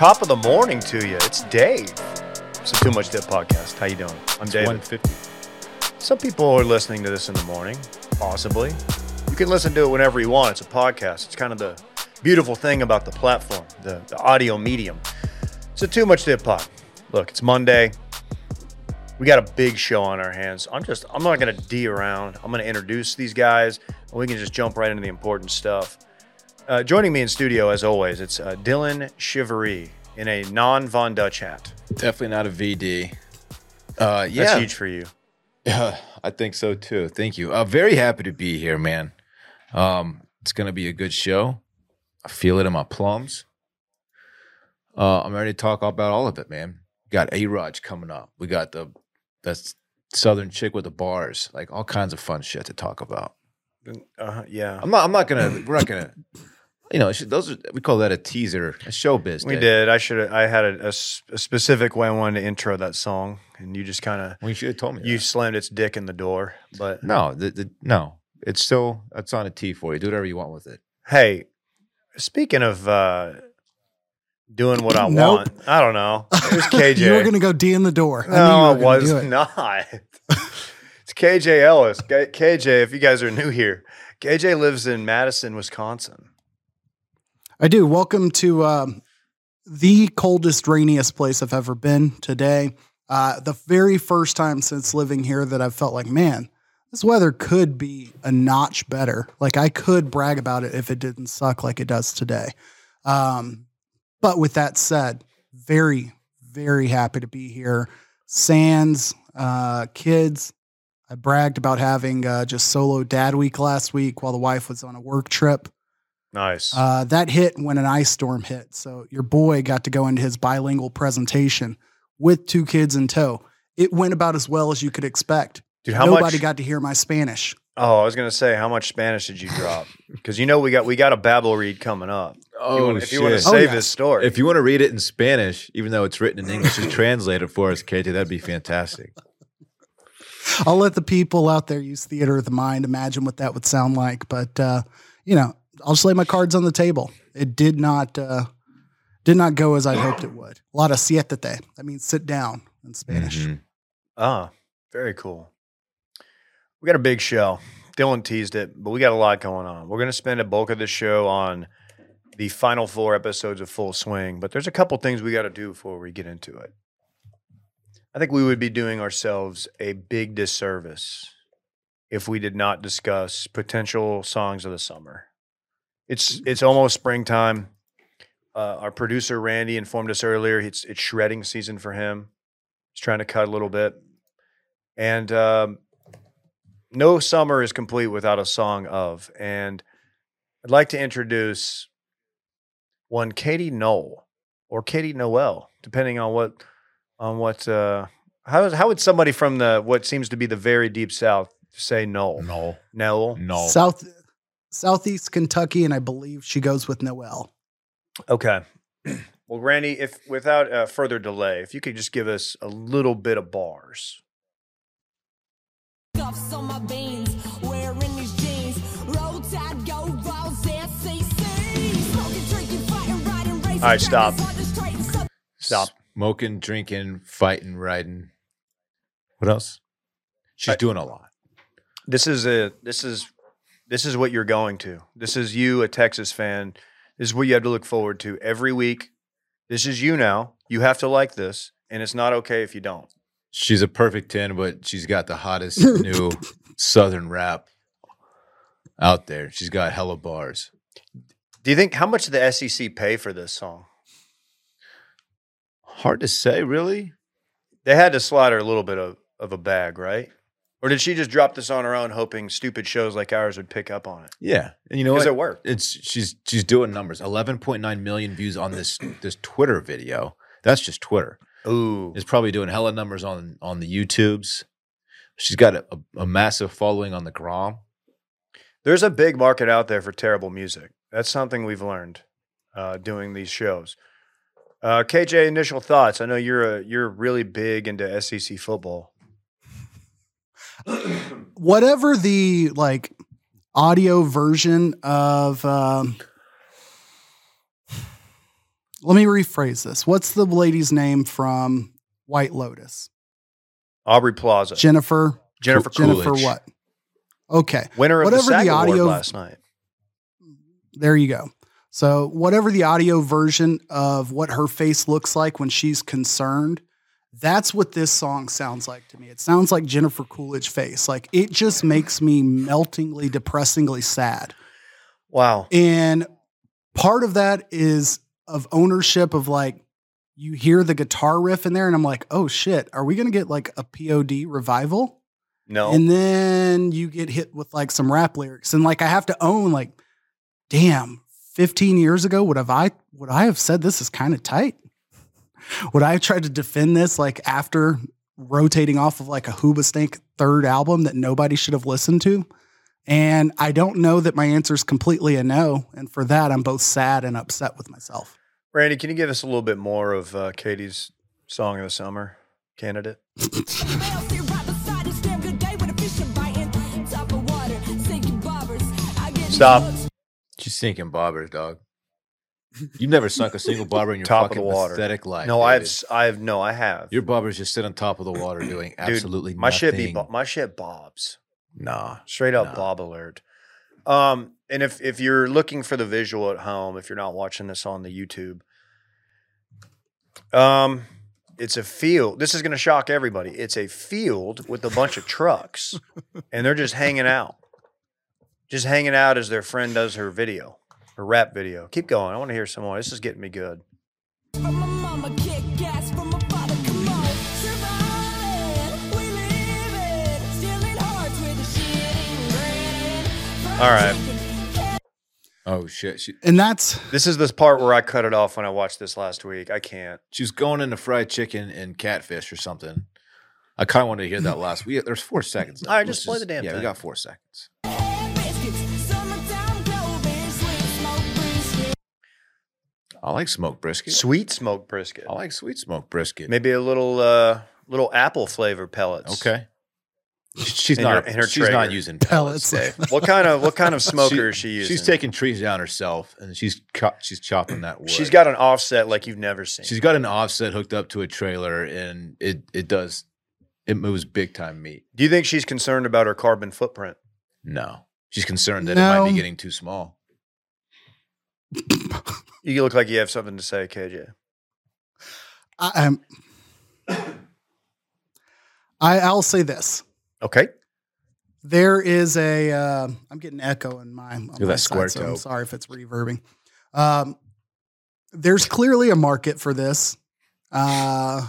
Top of the morning to you. It's Dave. It's a Too Much Dip podcast. How you doing? I'm Dave. 150. Some people are listening to this in the morning, possibly. You can listen to it whenever you want. It's a podcast. It's kind of the beautiful thing about the platform, the, the audio medium. It's a Too Much Dip pod. Look, it's Monday. We got a big show on our hands. I'm just, I'm not going to D around. I'm going to introduce these guys, and we can just jump right into the important stuff. Uh, joining me in studio, as always, it's uh, Dylan Shivery in a non Von Dutch hat. Definitely not a VD. Uh, That's huge for you. Yeah, I think so too. Thank you. Uh, very happy to be here, man. Um, it's gonna be a good show. I feel it in my plums. Uh, I'm ready to talk about all of it, man. We got A Raj coming up. We got the that's Southern chick with the bars, like all kinds of fun shit to talk about. Uh, yeah. I'm not. I'm not gonna. We're not gonna. You know, those are we call that a teaser, a showbiz. We day. did. I should. I had a specific way I wanted to intro that song, and you just kind of Well, you should have told me. you that. slammed its dick in the door. But No, the, the no. It's still that's on a T for you. Do whatever you want with it. hey, speaking of uh, doing what I Nope. want, I don't know. It was KJ. you were going to go D in the door. I no, I were was it. not. it's KJ Ellis. KJ, if you guys are new here, KJ lives in Madison, Wisconsin. I do. Welcome to um, the coldest, rainiest place I've ever been today. Uh, the very first time since living here that I've felt like, man, this weather could be a notch better. Like I could brag about it if it didn't suck like it does today. Um, but with that said, very, very happy to be here. Sans, uh, kids. I bragged about having uh, just solo dad week last week while the wife was on a work trip. Nice. Uh, that hit when an ice storm hit. So your boy got to go into his bilingual presentation with two kids in tow. It went about as well as you could expect. Dude, how Nobody much? got to hear my Spanish. oh, I was gonna say, how much Spanish did you drop? Because you know we got we got a Babbel read coming up. Oh, You wanna- if you want to shit. Oh, save this story, If you want to read it in Spanish, even though it's written in English, just translate it for us, KJ. That'd be fantastic. I'll let the people out there use theater of the mind imagine what that would sound like. But uh, you know, I'll just lay my cards on the table. It did not uh, did not go as I hoped it would. A lot of siéntate. That means sit down in Spanish. Mhm. Ah, very cool. We got a big show. Dylan teased it, but we got a lot going on. We're going to spend a bulk of the show on the final four episodes of Full Swing, but there's a couple things we got to do before we get into it. I think we would be doing ourselves a big disservice if we did not discuss potential songs of the summer. It's it's almost springtime. Uh, our producer Randy informed us earlier it's it's shredding season for him. He's trying to cut a little bit. And um, no summer is complete without a song of. And I'd like to introduce one Katie Knoll or Katie Noel, depending on what on what uh how how would somebody from the what seems to be the very deep south say Knoll? No, Noel. no. South Southeast Kentucky, and I believe she goes with Noel. Okay. Well, Randy, if without uh, further delay, if you could just give us a little bit of bars. Cuffs on my veins, wearing these jeans. Roll tide, go balls, SEC. Smoking, drinking, fighting, riding, racing. All right, stop. Stop. Stop. Smoking, drinking, fighting, riding. What else? She's I- doing a lot. This is a this is this is what you're going to. This is you, a Texas fan. This is what you have to look forward to every week. This is you now. You have to like this, and it's not okay if you don't. She's a perfect 10, but she's got the hottest new Southern rap out there. She's got hella bars. Do you think how much did the SEC pay for this song? Hard to say, really. They had to slide her a little bit of, of a bag, right? Or did she just drop this on her own, hoping stupid shows like ours would pick up on it? Yeah. And you know Because what? it worked. It's she's she's doing numbers. 11.9 million views on this this Twitter video. That's just Twitter. Ooh, Is probably doing hella numbers on on the YouTubes. She's got a, a, a massive following on the Grom. there's a big market out there for terrible music. That's something we've learned uh, doing these shows. Uh, KJ, initial thoughts. I know you're a, you're really big into SEC football. whatever the like audio version of um, let me rephrase this. What's the lady's name from White Lotus? Aubrey Plaza. Jennifer. Jennifer Jennifer what? Okay. Winner of Whatever the the SAG Award audio- last night. There you go. So, whatever the audio version of what her face looks like when she's concerned, that's what this song sounds like to me. It sounds like Jennifer Coolidge face. Like it just makes me meltingly, depressingly sad. Wow. And part of that is of ownership of like, you hear the guitar riff in there, and I'm like, oh shit, are we gonna get like a POD revival? No. And then you get hit with like some rap lyrics. And like I have to own like, damn, 15 years ago, would have I would I have said this is kind of tight? Would I have tried to defend this like after rotating off of like a Hoobastank third album that nobody should have listened to? And I don't know that my answer is completely a no. And for that, I'm both sad and upset with myself. Randy, can you give us a little bit more of uh, Katie's song of the summer candidate? Stop. She's sinking bobbers, dog. You've never sunk a single bobber in your Top of fucking the water. pathetic life. No, I've, I've, no, I have. Your bobbers just sit on top of the water doing Dude, absolutely my shit nothing. be, bo- my shit bobs. nah. Straight up No. bob alert. Um, and if if you're looking for the visual at home, if you're not watching this on the YouTube, um, it's a field. This is going to shock everybody. It's a field with a bunch of trucks, and they're just hanging out, just hanging out as their friend does her video, her rap video. Keep going. I want to hear some more. This is getting me good. From my mama, kick gas from my father, come on. Surviving, we living, stealing hearts with the shit ingredient. All right. Oh shit. She, And that's This is this part where I cut it off when I watched this last week. I can't. she's going into fried chicken and catfish or something. I kind of wanted to hear that last. We there's four seconds. All right, Let's just play the damn Yeah, we got four seconds. I like smoked brisket. Sweet smoked brisket. I like sweet smoked brisket. Maybe a little uh little apple flavor pellets. Okay. She's In not. her- in her she's not using pellets. pellets. Dave. What kind of what kind of smoker She- is she using? She's taking trees down herself, and she's cho- she's chopping that wood. She's got an offset like you've never seen. she's got an offset hooked up to a trailer, and it it does it moves big time meat. Do you think she's concerned about her carbon footprint? No, she's concerned that it might be getting too small. You look like you have something to say, KJ. I, I'm, I I'll say this. Okay. There is a. Uh, I'm getting echo in my. On my that side, square so I'm sorry if it's reverbing. Um, there's clearly a market for this. Uh,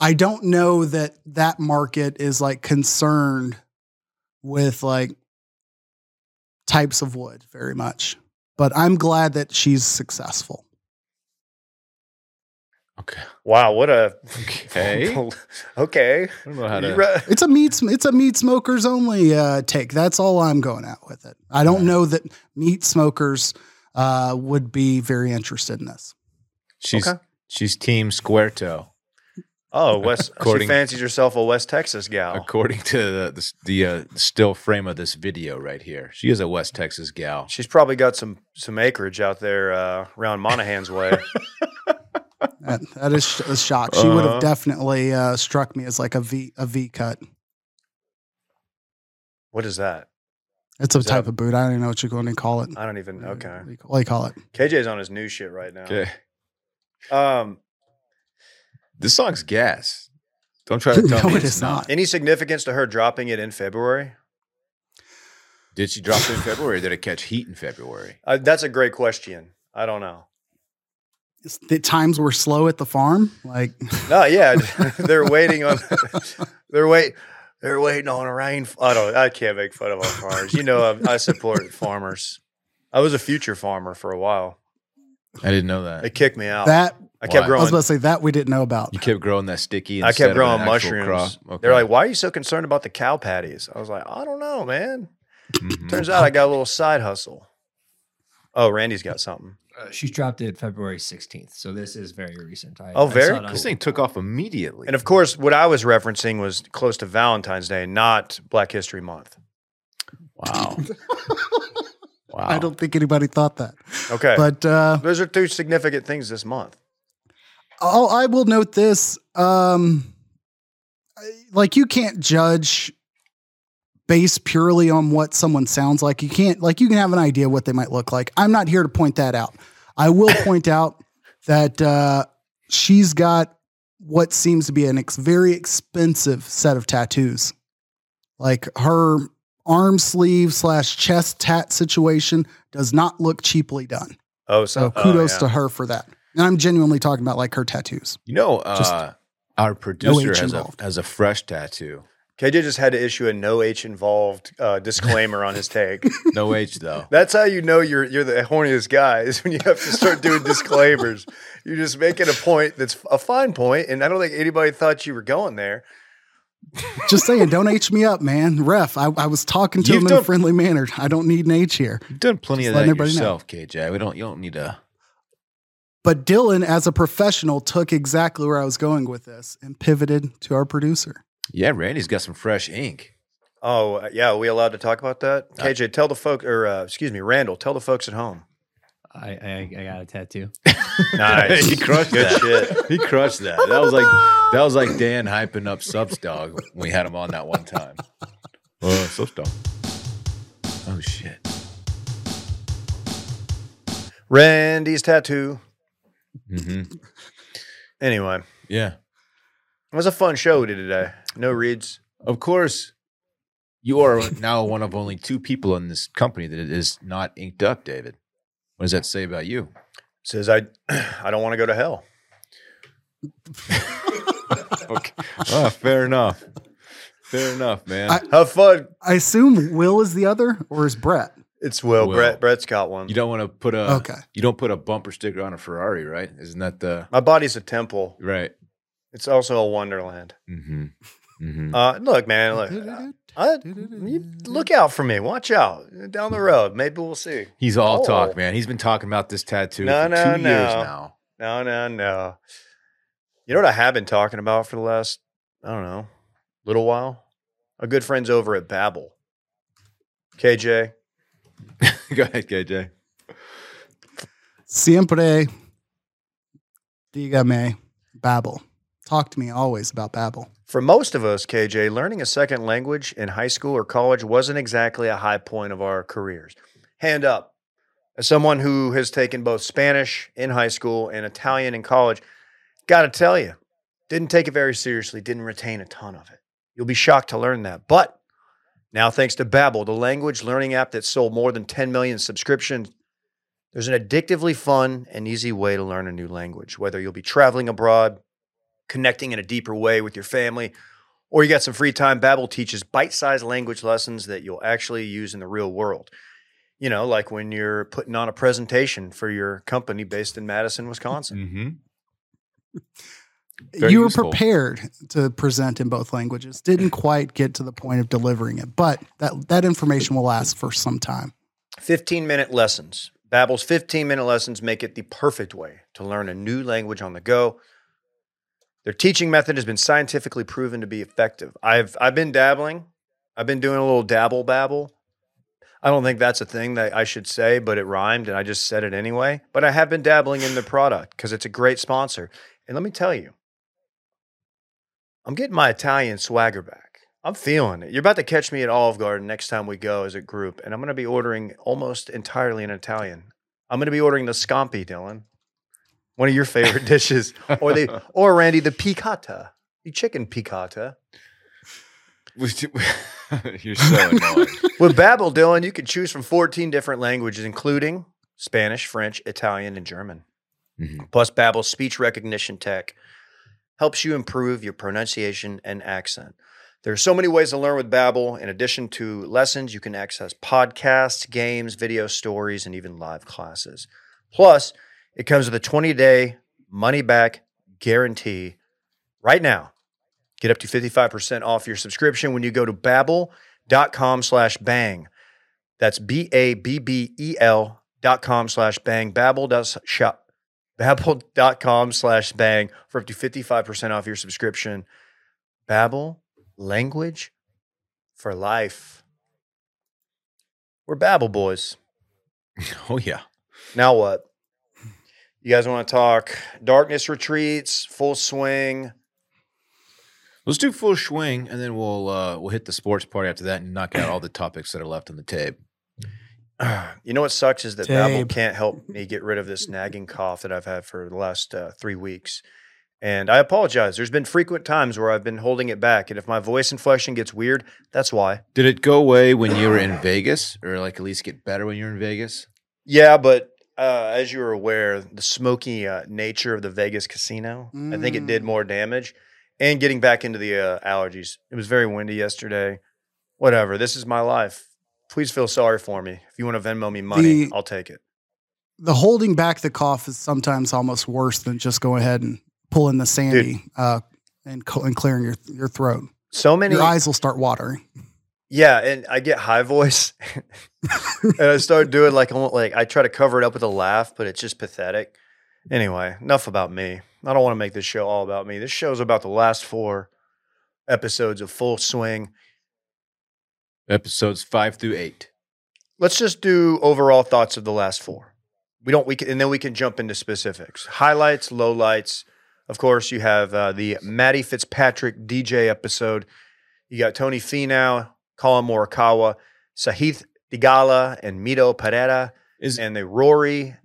I don't know that that market is like concerned with like types of wood very much, but I'm glad that she's successful. Okay, Wow, what a Okay. okay. I don't know how to. re- It's a meat. It's a meat smokers only uh, take. That's all I'm going out with it. I don't know that meat smokers uh, would be very interested in this. She's Okay. she's team square toe, oh, West. According- she fancies herself a West Texas gal. according to the the, the uh, still frame of this video right here. She is a West Texas gal. She's probably got some some acreage out there uh, around Monahans way. That, that is a shock. She would Uh-huh. have definitely uh, struck me as like a V a V cut. what is that? It's a Is that type a- of boot. I don't even know what you're going to call it. I don't even. Okay. What do you, what do you call it? KJ's on his new shit right now. Okay, Um, this song's gas. Don't try to tell No, me it it's not. not. any significance to her dropping it in February? Did she drop it in February? or Did it catch heat in February? Uh, that's a great question. I don't know. It's- The times were slow at the farm. Like No, yeah, they're waiting on. they're wait. They're waiting on a rain. I don't. I can't make fun of our farmers. You know, I, I support farmers. I was a future farmer for a while. I didn't know that. It kicked me out. that. I kept Why? I was about to say that we didn't know about. You kept growing that sticky. I kept growing an actual mushrooms. Okay. They're like, "Why are you so concerned about the cow patties?" I was like, "I don't know, man." Mhm. Turns out I got a little side hustle. Oh, Randy's got something. Uh, she dropped it February 16th, so this is very recent. I, Oh, I very saw it this thing took off immediately. And of course, what I was referencing was close to Valentine's Day, not Black History Month. wow, Wow. I don't think anybody thought that. Okay. But uh, Those are two significant things this month. I'll, I will note this. Um, like you can't judge based purely on what someone sounds like. You can't like you can have an idea what they might look like. I'm not here to point that out. I will point out that uh, she's got what seems to be an ex- very expensive set of tattoos. Like her arm sleeve slash chest tat situation does not look cheaply done. Oh, So oh, kudos yeah. to her for that. And I'm genuinely talking about like her tattoos. You know, Just uh, our producer H has a, has a fresh tattoo. KJ just had to issue a no H involved uh, disclaimer on his take. No H though. That's how you know you're you're the horniest guy is when you have to start doing disclaimers. You're just making a point that's a fine point, and I don't think anybody thought you were going there. Just saying, don't H me up, man. Ref, I, I was talking to You've him in a friendly manner. I don't need an H here. You've done plenty Just of that everybody know. yourself, KJ. We don't. You don't need to. But Dylan, as a professional, took exactly where I was going with this and pivoted to our producer. Yeah, Randy's got some fresh ink. Oh uh, yeah, are we allowed to talk about that? KJ, tell the folks, or uh, excuse me, Randall, tell the folks at home. I, I, I got a tattoo. Nice, he crushed Good that. shit. He crushed that. That was like that was like Dan hyping up Subs Dog when we had him on that one time. Oh, Subs Dog. Oh shit. Randy's tattoo. hmm Anyway, Yeah. it was a fun show we did today. No reads. Of course, you are now one of only two people in this company that is not inked up, David. What does that say about you? Says I, I don't want to go to hell. Okay. Oh, fair enough. Fair enough, man. I- Have fun. I assume Will is the other, or is Brett? It's Will. Will. Brett. Brett's got one. you don't want to put a Okay. you don't put a bumper sticker on a Ferrari, right? Isn't that the My body's a temple. right? It's also a wonderland. Mm-hmm. Mm-hmm. Uh, look, man, look, I, you look out for me. Watch out down the road. Maybe we'll see. He's all Oh. talk, man. He's been talking about this tattoo No, for no, two years now. No, no, no. You know what I have been talking about for the last, I don't know, little while? Our good friends over at Babbel. KJ, Go ahead, KJ. Siempre dígame Babbel. Talk to me always about Babbel. For most of us, KJ, learning a second language in high school or college wasn't exactly a high point of our careers. Hand up. As someone who has taken both Spanish in high school and Italian in college, got to tell you, didn't take it very seriously, didn't retain a ton of it. You'll be shocked to learn that. But now, thanks to Babbel, the language learning app that sold more than 10 million subscriptions, there's an addictively fun and easy way to learn a new language, whether you'll be traveling abroad, connecting in a deeper way with your family, or you got some free time. Babbel teaches bite-sized language lessons that you'll actually use in the real world. You know, like when you're putting on a presentation for your company based in Madison, Wisconsin. Mm-hmm. Very you were useful. prepared to present in both languages. Didn't quite get to the point of delivering it, but that that information will last for some time. 15 minute lessons. Babbel's 15 minute lessons make it the perfect way to learn a new language on the go. Their teaching method has been scientifically proven to be effective. I've I've been dabbling. I've been doing a little dabble babble. I don't think that's a thing that I should say, but it rhymed and I just said it anyway. But I have been dabbling in the product because it's a great sponsor. And let me tell you, I'm getting my Italian swagger back. I'm feeling it. You're about to catch me at Olive Garden next time we go as a group, and I'm going to be ordering almost entirely in Italian. I'm going to be ordering the scampi, Dylan, one of your favorite dishes, or the or Randy the piccata, the chicken piccata. You're so annoying. With Babbel, Dylan, you can choose from 14 different languages, including Spanish, French, Italian, and German. Mhm. Plus, Babbel's speech recognition tech helps you improve your pronunciation and accent. There are so many ways to learn with Babbel. In addition to lessons, you can access podcasts, games, video stories, and even live classes. Plus, it comes with a 20-day money-back guarantee. Right now, get up to 55% off your subscription when you go to babbel.com slash bang. That's B-A-B-B-E-L dot com slash bang. Babbel does shop. Babbel.com slash bang for up to 55% off your subscription. Babbel, language for life. We're Babbel boys. Oh yeah. Now what? You guys want to talk darkness retreats, full swing? Let's do full swing, and then we'll uh, we'll hit the sports part after that and knock out all the topics that are left on the tape. You know what sucks is that Babbel can't help me get rid of this nagging cough that I've had for the last uh, three weeks. And I apologize. There's been frequent times where I've been holding it back. And if my voice inflection gets weird, that's why. Did it go away when you were in Vegas, or like at least get better when you're in Vegas? Yeah, but uh, as you were aware, the smoky uh, nature of the Vegas casino, I think it did Mm. more damage. And getting back into the uh, allergies, it was very windy yesterday. Whatever. This is my life. Please feel sorry for me. If you want to Venmo me money, The- I'll take it. The holding back the cough is sometimes almost worse than just going ahead and pulling the sandy uh, and, and clearing your, your throat. So many Your eyes will start watering. Yeah, and I get high voice, and I start doing like almo- like I try to cover it up with a laugh, but it's just pathetic. Anyway, enough about me. I don't want to make this show all about me. This show's about the last four episodes of Full Swing. Episodes five through eight. Let's just do overall thoughts of the last four. We don't we can, and then we can jump into specifics, highlights, lowlights. Of course, you have uh, the Maddie Fitzpatrick DJ episode. You got Tony Finau, Collin Morikawa, Sahith Theegala, and Mito Pereira, Is and the Rory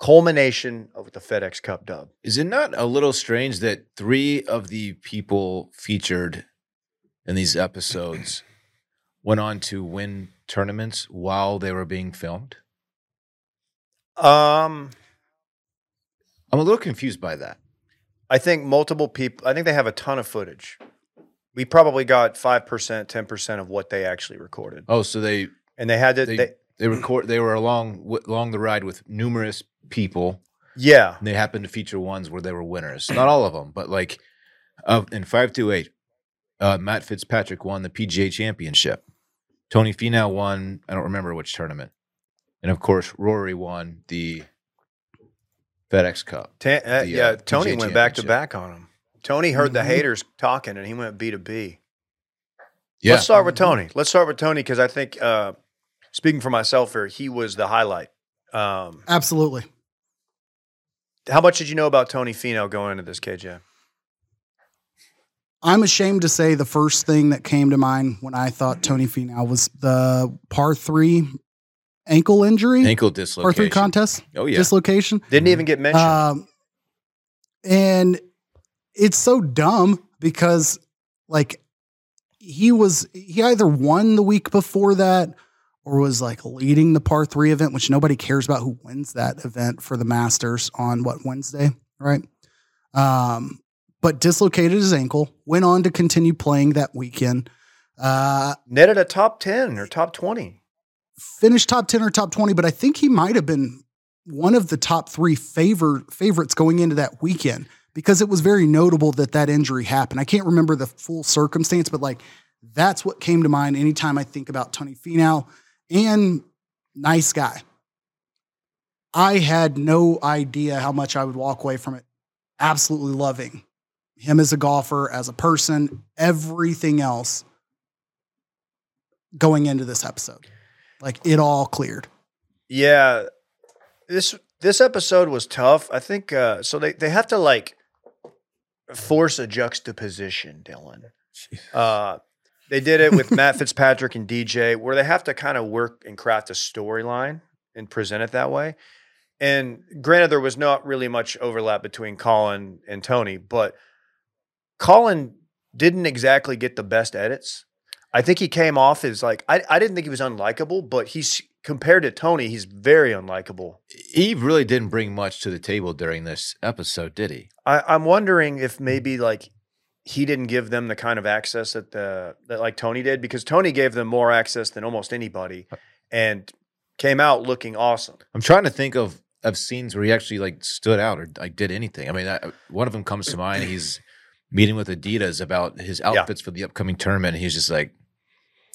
culmination of the FedEx Cup dub. is it not a little strange that three of the people featured in these episodes went on to win tournaments while they were being filmed? Um, I'm a little confused by that. I think multiple people. I think they have a ton of footage. We probably got five percent, ten percent of what they actually recorded, Oh, so they and they had to. They- They, they record they were along along the ride with numerous people yeah, and they happened to feature ones where they were winners not all of them but like uh, in 528 uh, matt fitzpatrick won the pga championship tony Finau won i don't remember which tournament and of course rory won the fedex cup uh, The, yeah. uh, Tony PGA went back to back on him. Tony heard the Mhm. haters talking, and he went B to B. yeah Let's start with Mhm. Tony. Let's start with Tony because I think, uh, speaking for myself here, he was the highlight. Um, Absolutely. how much did you know about Tony Finau going into this, KJ? I'm ashamed to say the first thing that came to mind when I thought Tony Finau was the par three ankle injury, ankle dislocation, par three dislocation contest oh yeah dislocation. Didn't even get mentioned. Um, and it's so dumb because like he was he either won the week before that or was like leading the par three event, which nobody cares about who wins that event for the Masters on what Wednesday, right? Um, but dislocated his ankle, went on to continue playing that weekend. Uh, Netted a top 10 or top 20. finished top 10 or top 20, but I think he might have been one of the top three favor, favorites going into that weekend because it was very notable that that injury happened. I can't remember the full circumstance, but like that's what came to mind anytime I think about Tony Finau and nice guy. I had no idea how much I would walk away from it absolutely loving him as a golfer, as a person, everything else going into this episode. Like it all cleared. Yeah. This this episode was tough. I think uh so they, they have to like force a juxtaposition, Dylan. Uh they did it with Matt Fitzpatrick and DJ, where they have to kind of work and craft a storyline and present it that way. And granted, there was not really much overlap between Collin and Tony, but Collin didn't exactly get the best edits. I think he came off as like I, I didn't think he was unlikable, but he's compared to Tony, he's very unlikable. he really didn't bring much to the table during this episode did he I, I'm wondering if hmm. maybe like he didn't give them the kind of access that the that like Tony did because Tony gave them more access than almost anybody uh and came out looking awesome. I'm trying to think of of scenes where he actually like stood out or like did anything. I mean, I, one of them comes to mind. He's meeting with Adidas about his outfits for the upcoming tournament. And he's just like,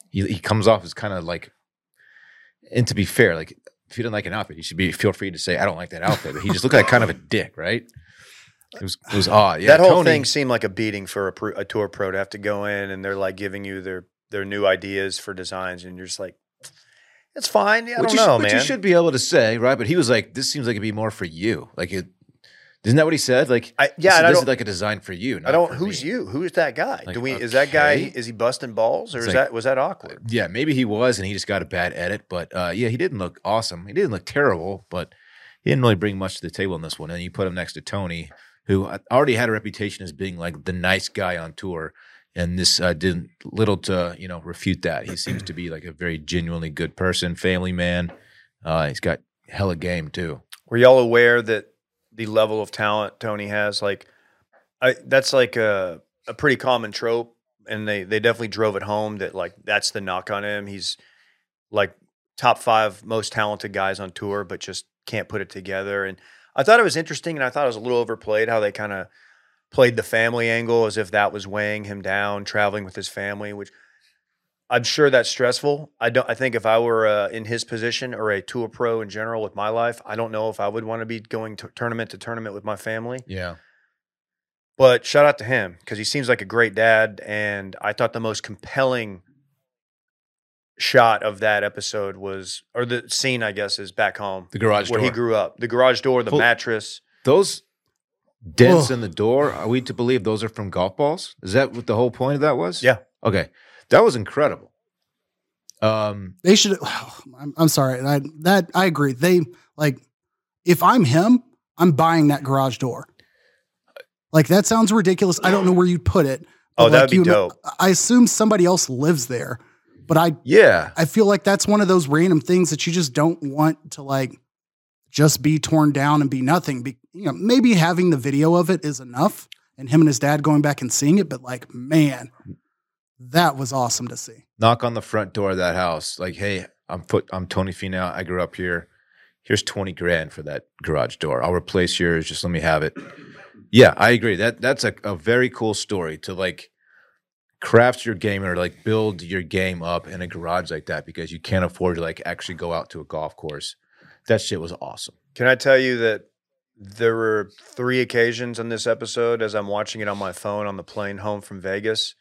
he he comes off as kind of like, and to be fair, like if you don't like an outfit, you should be feel free to say I don't like that outfit. But he just looked like kind of a dick, right? It was it was odd. Yeah, that whole Tony- thing seemed like a beating for a, pro, a tour pro to have to go in and they're like giving you their their new ideas for designs and you're just like It's fine. Yeah, I don't you, know, which man. you should be able to say, right? But he was like, "This seems like it'd be more for you." Like, it, isn't that what he said? Like, I, yeah, this don't. is like a design for you. I don't. Who's me. you? Who is that guy? Like, Do we? Is that guy? Is he busting balls, or It's is like- that was that awkward? Yeah, maybe he was, and he just got a bad edit. But uh, yeah, he didn't look awesome. He didn't look terrible, but he didn't really bring much to the table in this one. And you put him next to Tony, who already had a reputation as being like the nice guy on tour, and this uh, didn't little to you know refute that. He seems to be like a very genuinely good person, family man. Uh, he's got hella game too. Were y'all aware that the level of talent Tony has? Like, I, that's like a a pretty common trope, and they they definitely drove it home that like that's the knock on him. He's like top five most talented guys on tour, but just can't put it together. And I thought it was interesting, and I thought it was a little overplayed how they kind of played the family angle as if that was weighing him down, traveling with his family, which. I'm sure that's stressful. I don't. I think if I were uh, in his position or a tour pro in general with my life, I don't know if I would want to be going to tournament to tournament with my family. Yeah, But shout out to him because he seems like a great dad. And I thought the most compelling shot of that episode was, or the scene, I guess, is back home the garage where door. he grew up. The garage door, the Well- mattress. those dents Ugh. in the door. Are we to believe those are from golf balls? Is that what the whole point of that was? Yeah. Okay, that was incredible. Um, They should. I'm, I'm sorry. I, that I agree. They like if I'm him, I'm buying that garage door. Like that sounds ridiculous. I don't know where you'd put it. Oh, but, that'd be you- dope. I assume somebody else lives there, but I yeah, I feel like that's one of those random things that you just don't want to like just be torn down and be nothing. Be, you know, maybe having the video of it is enough, and him and his dad going back and seeing it. But like, man, that was awesome to see. knock on the front door of that house. Like, hey, I'm put. I'm Tony Finau. I grew up here. Here's twenty grand for that garage door. I'll replace yours. Just let me have it. Yeah, I agree. That that's a, a very cool story to like craft your game or like build your game up in a garage like that because you can't afford to like actually go out to a golf course. That shit was awesome. Can I tell you that there were three occasions on this episode as I'm watching it on my phone on the plane home from Vegas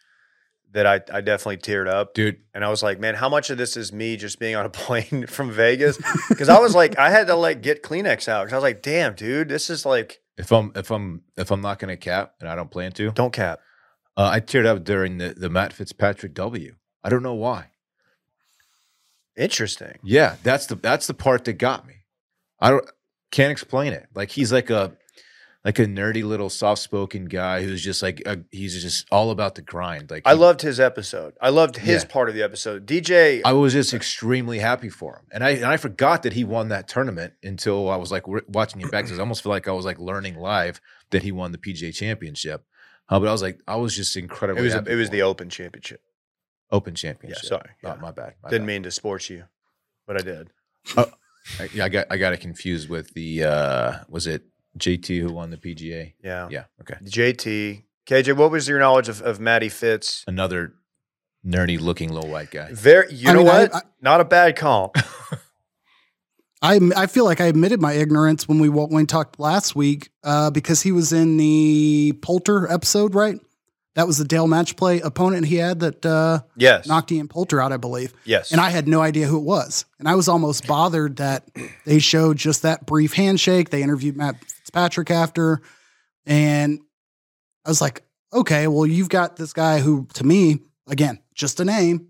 that I, I definitely teared up. Dude, And I was like, man, how much of this is me just being on a plane from Vegas? Because I was like, I had to like get Kleenex out. Because I was like, damn, dude, this is like, if I'm if I'm if I'm not gonna cap and I don't plan to, don't cap. uh, I teared up during the the Matt Fitzpatrick W. I don't know why. Interesting. Yeah, that's the that's the part that got me. I don't can't explain it. Like he's like a like a nerdy little soft spoken guy who's just like a, he's just all about the grind. Like I he- loved his episode. I loved his Yeah. part of the episode. DJ, I was just extremely happy for him, and I and I forgot that he won that tournament until I was like watching it back. 'cause I almost feel like I was like learning live that he won the PGA Championship. Uh, but I was like, I was just incredibly. it was happy it was the. Open Championship. Open Yeah, Championship. sorry. Oh, Yeah. my bad. my Didn't bad. mean to sports you, but I did. I, yeah, I got I got it confused with the uh was it JT who won the PGA? Yeah. Yeah, okay. JT. KJ, what was your knowledge of, of Matty Fitz? Another nerdy looking little white guy. Very, you I know mean, I- what? I- Not a bad comp. I I feel like I admitted my ignorance when we when we talked last week uh, because he was in the Poulter episode, right? That was the Dell match play opponent he had that uh, Yes. knocked Ian Poulter out, I believe. yes. And I had no idea who it was. And I was almost bothered that they showed just that brief handshake. They interviewed Matt Fitzpatrick after. And I was like, okay, well, you've got this guy who, to me, again, just a name.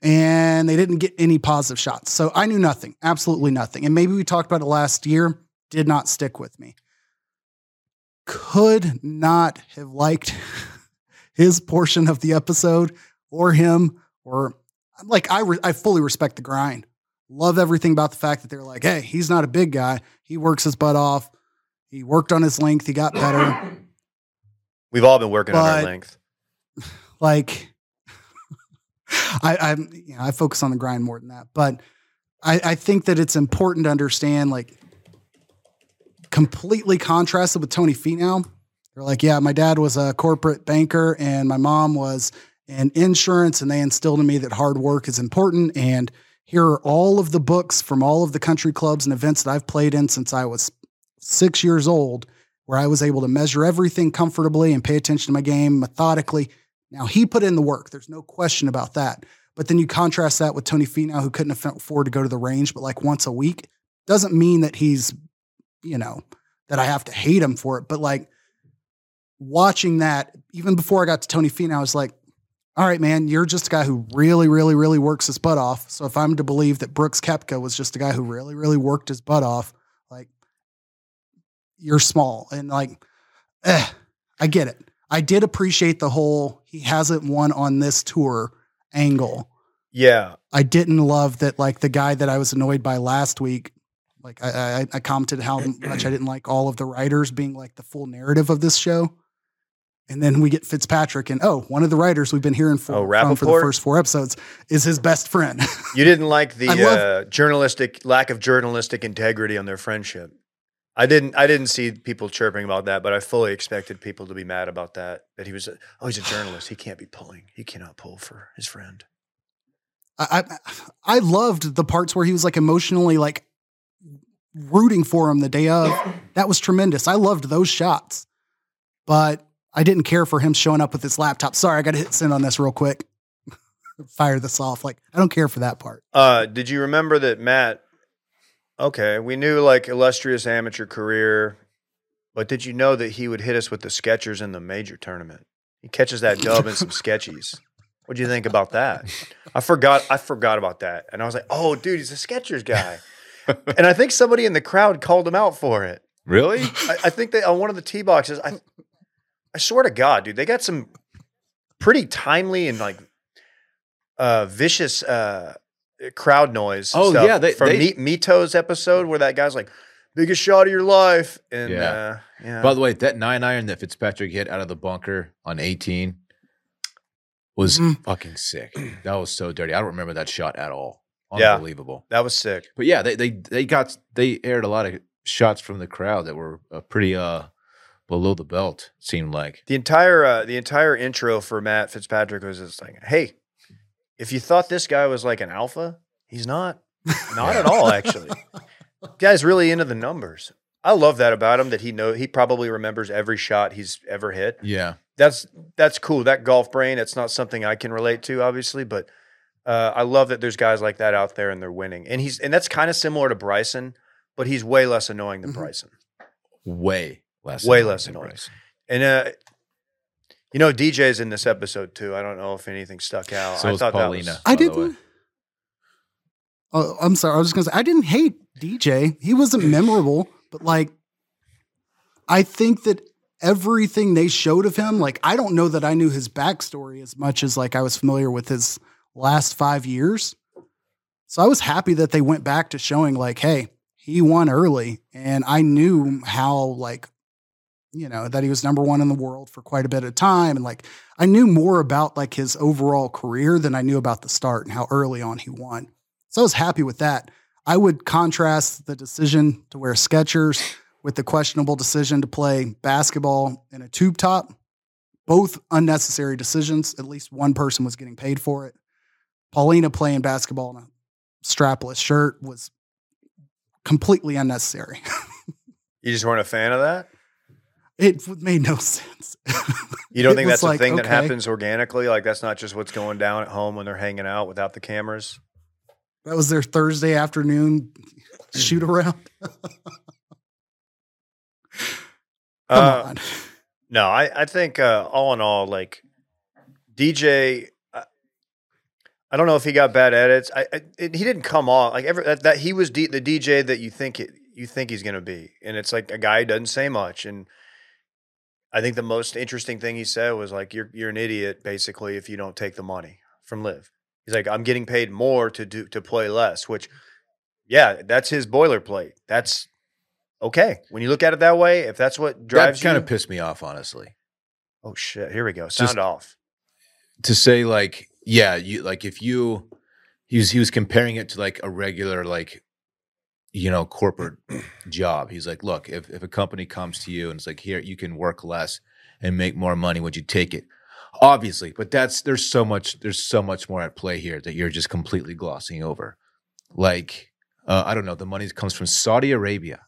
And they didn't get any positive shots. So I knew nothing, absolutely nothing. And maybe we talked about it last year, did not stick with me. Could not have liked his portion of the episode or him or like I re- I fully respect the grind. Love everything about the fact that they're like, hey, he's not a big guy. He works his butt off. He worked on his length. He got better. We've all been working on our length. like, I I you know, I focus on the grind more than that, but I I think that it's important to understand like completely contrasted with Tony Finau. They're like, yeah, my dad was a corporate banker and my mom was in insurance, and they instilled in me that hard work is important. And here are all of the books from all of the country clubs and events that I've played in since I was six years old, where I was able to measure everything comfortably and pay attention to my game methodically. Now, he put in the work. There's no question about that. But then you contrast that with Tony Finau, who couldn't afford to go to the range, but like once a week, doesn't mean that he's, you know, that I have to hate him for it. But like watching that, even before I got to Tony Finau, I was like, all right, man, you're just a guy who really, really, really works his butt off. So if I'm to believe that Brooks Koepka was just a guy who really, really worked his butt off, you're small and like, eh, I get it. I did appreciate the whole he hasn't won on this tour angle. Yeah. I didn't love that like the guy that I was annoyed by last week. Like I, I, I commented how much I didn't like all of the writers being like the full narrative of this show. And then we get Fitzpatrick, and oh, one of the writers we've been hearing for, Oh, from for the first four episodes is his best friend. You didn't like the love- uh, journalistic lack of journalistic integrity on their friendship. I didn't. I didn't see people chirping about that, but I fully expected people to be mad about that. That he was. Oh, he's a journalist. He can't be pulling. He cannot pull for his friend. I, I I loved the parts where he was like emotionally like rooting for him the day of. That was tremendous. I loved those shots, but I didn't care for him showing up with his laptop. Sorry, I got to hit send on this real quick. Fire this off. Like I don't care for that part. Uh, did you remember that Matt? Okay, we knew like illustrious amateur career, but did you know that he would hit us with the Skechers in the major tournament? He catches that dub and some sketchies. What do you think about that? I forgot. I forgot about that, and I was like, "Oh, dude, he's a Skechers guy." and I think somebody in the crowd called him out for it. Really? I, I think they on one of the tee boxes. I, I swear to God, dude, they got some pretty timely and like uh vicious uh crowd noise. Oh, stuff yeah, they- from they- Mi- Mito's episode where that guy's like, "Biggest shot of your life," and Yeah. uh, yeah, By the way, that nine iron that Fitzpatrick hit out of the bunker on 18 was Mhm. fucking sick. That was so dirty. I don't remember that shot at all. Yeah. Unbelievable. that was sick. But yeah, they they they got they aired a lot of shots from the crowd that were uh, pretty uh below the belt. Seemed like The entire uh, the entire intro for Matt Fitzpatrick was just like, "Hey, if you thought this guy was like an alpha, he's not. Not at all, actually. Guy's really into the numbers. I love that about him. That he know he probably remembers every shot he's ever hit. yeah, That's that's cool. That golf brain. It's not something I can relate to, obviously, but uh, I love that there's guys like that out there and they're winning. And he's and that's kind of similar to Bryson, but he's way less annoying than Mhm. Bryson. way less, Way annoying less annoying. Bryson. And uh, you know, DJ's in this episode too. I don't know if anything stuck out. So I thought Paulina. that was I by the way. didn't. Oh, I'm sorry. I was just gonna say I didn't hate DJ. He wasn't memorable, but like, I think that everything they showed of him, like, I don't know that I knew his backstory as much as like I was familiar with his last five years. So I was happy that they went back to showing like, hey, he won early, and I knew how like, you know, that he was number one in the world for quite a bit of time, and like I knew more about like his overall career than I knew about the start and how early on he won. So I was happy with that. I would contrast the decision to wear Skechers with the questionable decision to play basketball in a tube top. Both unnecessary decisions. At least one person was getting paid for it. Paulina playing basketball in a strapless shirt was completely unnecessary. you just weren't a fan of that. It made no sense. You don't think that's a like, thing that happens organically? Like that's not just what's going down at home when they're hanging out without the cameras. That was their Thursday afternoon shoot around. Come Uh, on. No, I, I think uh, all in all, like DJ, I, I don't know if he got bad edits. I, I it, he didn't come off like ever that, that he was D, the DJ that you think it, you think he's gonna be, and it's like a guy who doesn't say much. And I think the most interesting thing he said was like, "You're you're an idiot, basically, if you don't take the money from LIV." He's like, "I'm getting paid more to do to play less," which, yeah, that's his boilerplate. That's okay when you look at it that way. If that's what drives you. that kind you, of pissed me off, honestly. Oh shit! Here we go. Sound Just- off. to say like yeah you like if you he was he was comparing it to like a regular like you know corporate job he's like look if, if a company comes to you and it's like here you can work less and make more money would you take it obviously but that's there's so much there's so much more at play here that you're just completely glossing over like uh, i don't know the money comes from saudi arabia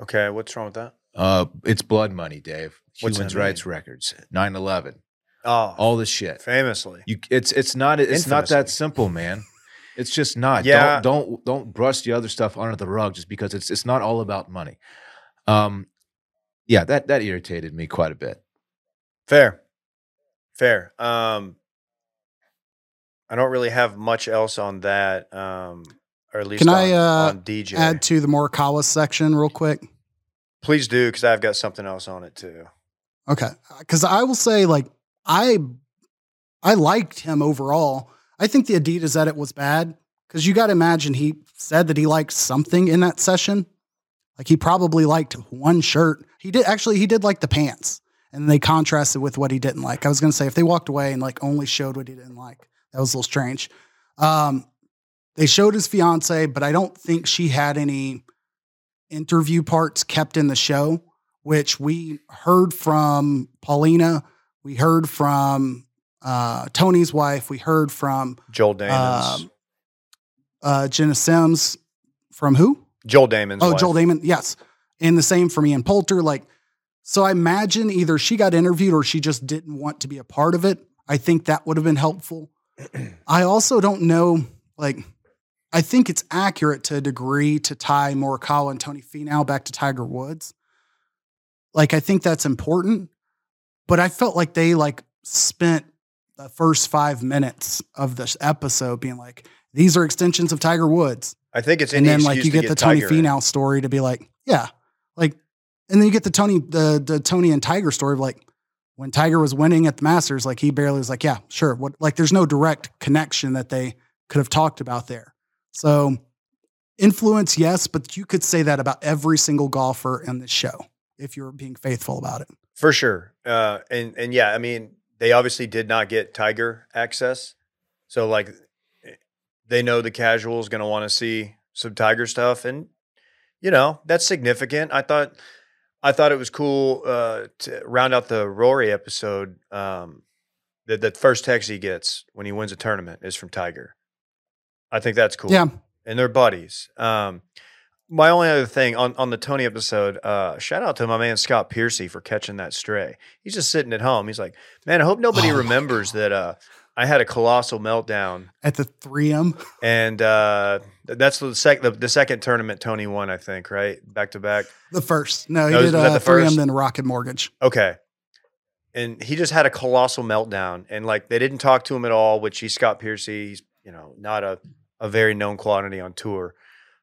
Okay, what's wrong with that? uh, it's blood money, Dave. What's Human rights records, 9 11. Oh, all this shit. famously. You, it's it's not it's not that simple, man. It's just not. Yeah. Don't don't don't brush the other stuff under the rug just because it's it's not all about money. Um, yeah, that that irritated me quite a bit. Fair. Fair. Um I don't really have much else on that. Um or at least Can on, I, uh, on DJ. Add to the Morikawa section real quick. Please do, because I've got something else on it too. Okay. Cause I will say, like, I I liked him overall. I think the Adidas edit was bad. Cause you gotta imagine he said that he liked something in that session. Like he probably liked one shirt. He did actually he did like the pants. And they contrasted with what he didn't like. I was gonna say if they walked away and like only showed what he didn't like, that was a little strange. Um they showed his fiance, but I don't think she had any interview parts kept in the show which we heard from Paulina, we heard from uh, Tony's wife, we heard from Joel Dahmen's um, uh, Jenna Sims. From who? Joel Dahmen's oh, wife. Joel Dahmen. Yes, and the same from Ian Poulter. Like, so I imagine either she got interviewed or she just didn't want to be a part of it. I think that would have been helpful. I also don't know. Like, I think it's accurate to a degree to tie Morikawa and Tony Finau back to Tiger Woods. Like, I think that's important, but I felt like they like spent the first five minutes of this episode being like, these are extensions of Tiger Woods I think it's and then like you to get the Tony Tiger in. Finau story to be like, yeah, like, and then you get the Tony the the Tony and Tiger story of like when Tiger was winning at the Masters, like he barely was like, yeah, sure. What like there's no direct connection that they could have talked about there. So influence, yes, but you could say that about every single golfer in this show if you're being faithful about it. For sure. Uh, and and yeah, I mean, they obviously did not get Tiger access. So like eh, they know the casual is going to want to see some Tiger stuff and you know, that's significant. I thought I thought it was cool uh, to round out the Rory episode. Um, the, the first text he gets when he wins a tournament is from Tiger. I think that's cool. Yeah. and they're buddies. Um, my only other thing on, on the Tony episode, uh, shout out to my man Scott Piercy for catching that stray. He's just sitting at home. He's like, man, I hope nobody Oh remembers that uh, I had a colossal meltdown. At the 3M. And uh, that's the, sec- the, the second tournament Tony won, I think, right? Back to back. The first. No, he Oh, was did uh, the 3M, first? then Rocket Mortgage. Okay. And he just had a colossal meltdown. And like they didn't talk to him at all, which he's Scott Piercy. He's, you know, not a, a very known quantity on tour.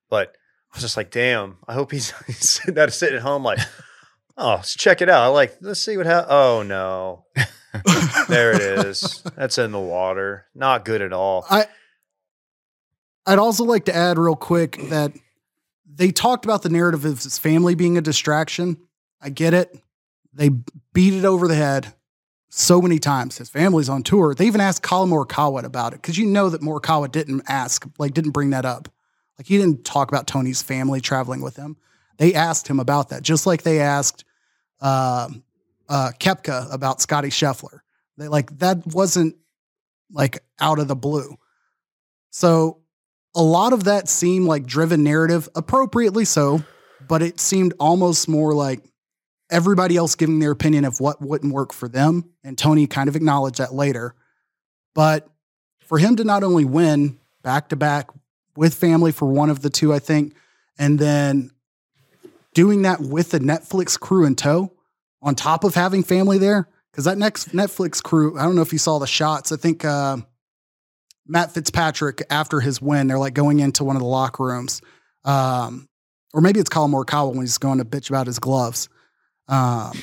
But I was just like, damn, I hope he's, he's sitting, sitting at home like, oh, let's check it out. I like, let's see what happens. Oh, no. There it is. That's in the water. Not good at all. I I'd also like to add real quick that they talked about the narrative of his family being a distraction. I get it. They beat it over the head so many times. His family's on tour. They even asked Collin Morikawa about it because you know that Morikawa didn't ask, like, didn't bring that up. Like, he didn't talk about Tony's family traveling with him. They asked him about that, just like they asked uh, uh, Koepka about Scotty Scheffler. They like that wasn't like out of the blue. So a lot of that seemed like driven narrative, appropriately so, but it seemed almost more like everybody else giving their opinion of what wouldn't work for them. And Tony kind of acknowledged that later. But for him to not only win back to back with family for one of the two, I think, and then doing that with the Netflix crew in tow, on top of having family there, because that next Netflix crew, I don't know if you saw the shots. I think uh, Matt Fitzpatrick, after his win, they're like going into one of the locker rooms. Um, or maybe it's Collin Morikawa when he's going to bitch about his gloves. Um,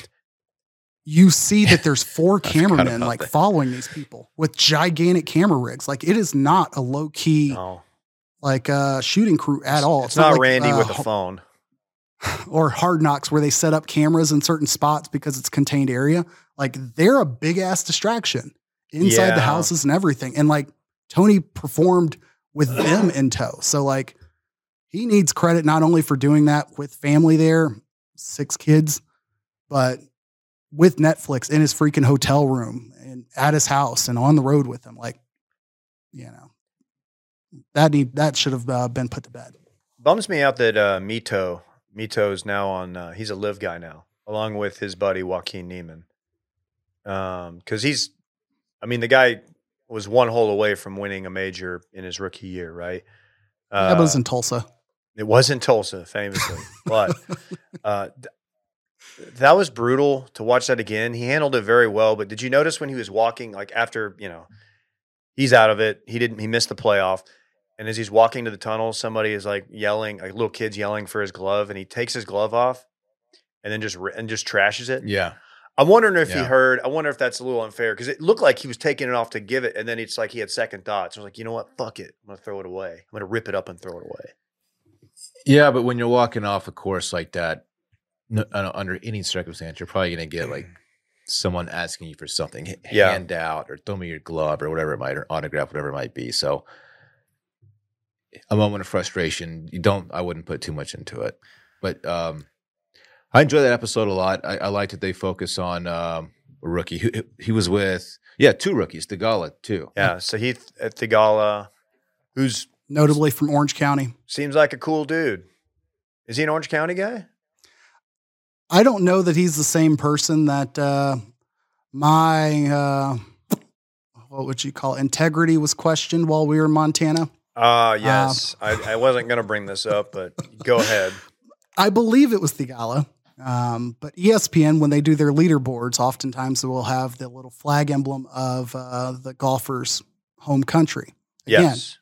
you see that there's four cameramen like that. following these people with gigantic camera rigs. Like it is not a low key No. Like uh, shooting crew at all. It's, not like, Randy uh, with a phone. or hard knocks where they set up cameras in certain spots because it's contained area. Like they're a big ass distraction inside Yeah. the houses and everything. And like Tony performed with them in tow. So like he needs credit not only for doing that with family there, six kids, but with Netflix in his freaking hotel room and at his house and on the road with him. Like, you know, that need that should have uh, been put to bed. Bums me out that uh, Mito, Mito is now on. Uh, he's a LIV guy now, along with his buddy Joaquin Niemann, because he's I mean, the guy was one hole away from winning a major in his rookie year, right? that was Uh, in Tulsa. It was in Tulsa, famously, but uh, th- that was brutal to watch that again. He handled it very well, but did you notice when he was walking, like after you know, he's out of it. He didn't. He missed the playoff, and as he's walking to the tunnel, somebody is like yelling, like little kids yelling for his glove, and he takes his glove off, and then just and just trashes it. Yeah. I'm wondering if he heard. I wonder if that's a little unfair because it looked like he was taking it off to give it, and then it's like he had second thoughts. I was like, you know what? Fuck it. I'm gonna throw it away. I'm gonna rip it up and throw it away. Yeah, but when you're walking off a course like that, no, uh, under any circumstance, you're probably going to get like someone asking you for something, h- Yeah. hand out or throw me your glove or whatever it might, or autograph, whatever it might be. So, a moment of frustration. You don't. I wouldn't put too much into it, but um, I enjoy that episode a lot. I, I like that they focus on um, a rookie. He, he was with yeah two rookies, Theegala too. Yeah. So Sahith Theegala, who's Notably from Orange County. seems like a cool dude. Is he an Orange County guy? I don't know that he's the same person that uh, my uh, what would you call it? integrity was questioned while we were in Montana. Uh yes. I, I wasn't gonna bring this up, but go ahead. I believe it was Theegala. Um, but ESPN, when they do their leaderboards, oftentimes they will have the little flag emblem of uh, the golfer's home country. Again, Yes.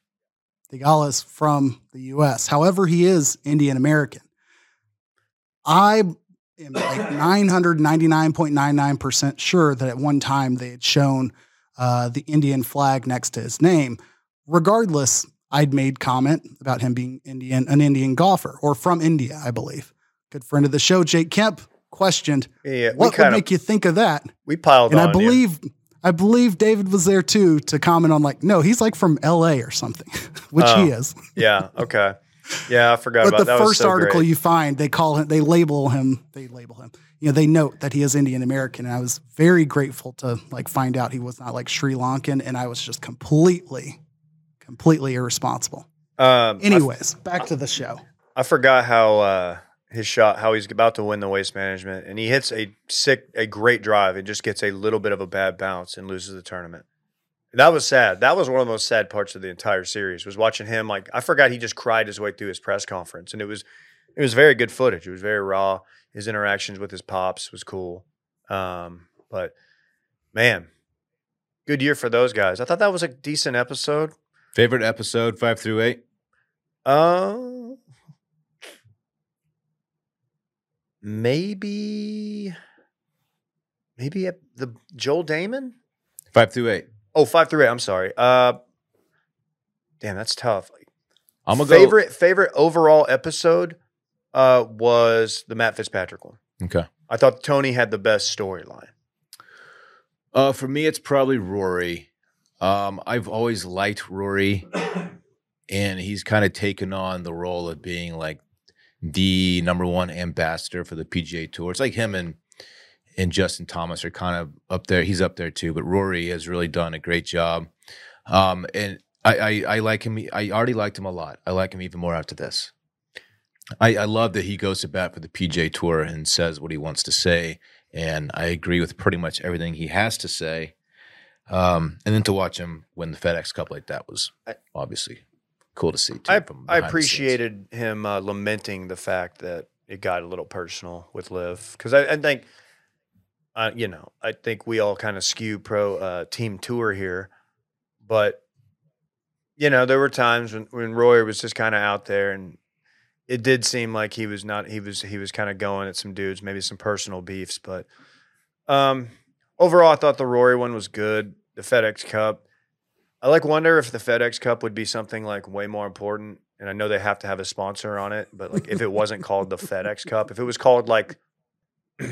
Theegala is from the U.S. However, he is Indian American. I am like 999.99% sure that at one time they had shown uh, the Indian flag next to his name. Regardless, I'd made comment about him being Indian, an Indian golfer or from India, I believe. Good friend of the show, Jake Kemp, questioned Yeah. What would of make you think of that. we piled And on I you. believe I believe David was there too to comment on like, no, he's like from LA or something, which he Oh. is. Yeah. Okay. Yeah, I forgot But about the that. first so article great. you find, they call him, they label him, they label him. You know, they note that he is Indian American, and I was very grateful to like find out he was not like Sri Lankan, and I was just completely, completely irresponsible. um, I Anyways, back to the show. I forgot how uh, his shot, how he's about to win the waste management, and he hits a sick, a great drive, and just gets a little bit of a bad bounce and loses the tournament. That was sad. That was one of the most sad parts of the entire series. Was watching him like I forgot he just cried his way through his press conference, and it was it was very good footage. It was very raw. His interactions with his pops was cool. Um, but man, good year for those guys. I thought that was a decent episode. Favorite episode five through eight. Uh, maybe, maybe at the Joel Dahmen. Five through eight. Oh, five through eight. I'm sorry. Uh, damn, that's tough. I'm gonna favorite favorite overall episode uh was the Matt Fitzpatrick one. Okay. I thought Tony had the best storyline. Uh, for me, it's probably Rory. Um, I've always liked Rory, and he's kind of taken on the role of being like the number one ambassador for the PGA Tour. It's like him and and Justin Thomas are kind of up there. He's up there too, but Rory has really done a great job. Um, and I, I, I like him. I already liked him a lot. I like him even more after this. I, I love that he goes to bat for the PGA Tour and says what he wants to say, and I agree with pretty much everything he has to say. Um, and then to watch him win the FedEx Cup like that was obviously cool to see. Too, I I behind the scenes. appreciated him uh, lamenting the fact that it got a little personal with Liv because I, I think, uh, you know, I think we all kind of skew pro uh, team tour here, but you know, there were times when when Roy was just kind of out there and. It did seem like he was not. He was. He was kind of going at some dudes, maybe some personal beefs. But um, overall, I thought the Rory one was good. The FedEx Cup, I like wonder if the FedEx Cup would be something like way more important. And I know they have to have a sponsor on it, but like if it wasn't called the FedEx Cup, if it was called like uh,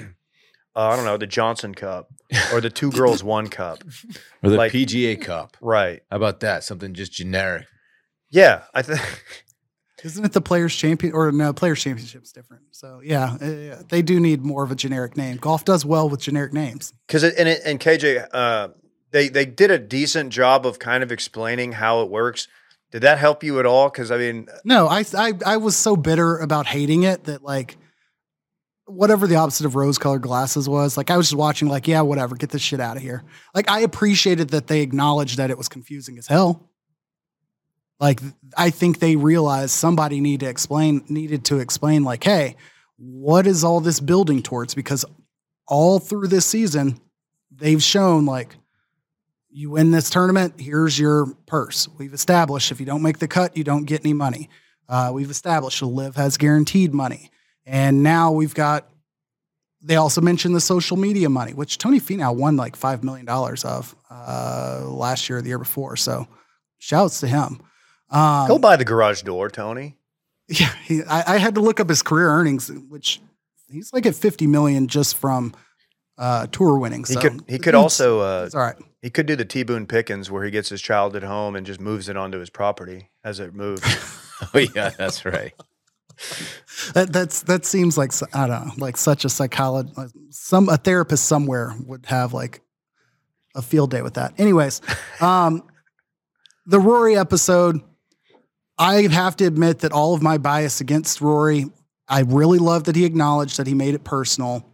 I don't know, the Johnson Cup or the Two Girls One Cup, or the like- PGA Cup. right? How about that? Something just generic. Yeah, I think Isn't it the Players Champion or no Players Championship's different? So yeah, uh, yeah, they do need more of a generic name. Golf does well with generic names. because it, and it, and KJ, uh, they they did a decent job of kind of explaining how it works. Did that help you at all? Because I mean, No, I, I I was so bitter about hating it that like whatever the opposite of rose colored glasses was. Like I was just watching, like, yeah, whatever, get this shit out of here. Like I appreciated that they acknowledged that it was confusing as hell. Like I think they realized somebody needed to explain needed to explain, like, hey, what is all this building towards? Because all through this season, they've shown like you win this tournament, here's your purse. We've established if you don't make the cut, you don't get any money. Uh, we've established LIV has guaranteed money. And now we've got, they also mentioned the social media money, which Tony Finau won like $5 million of uh, last year or the year before. So shouts to him. Um, Go by the garage door, Tony. yeah, he, I, I had to look up his career earnings, which he's like at 50 million just from uh, tour winnings. He could he could also uh, it's all right. he could do the T Boone Pickens where he gets his child at home and just moves it onto his property as it moves. Oh yeah, that's right. That that's that seems like s- I don't know, like such a psychologist. Some a therapist somewhere would have like a field day with that. Anyways, um, the Rory episode. I have to admit that all of my bias against Rory, I really love that he acknowledged that he made it personal.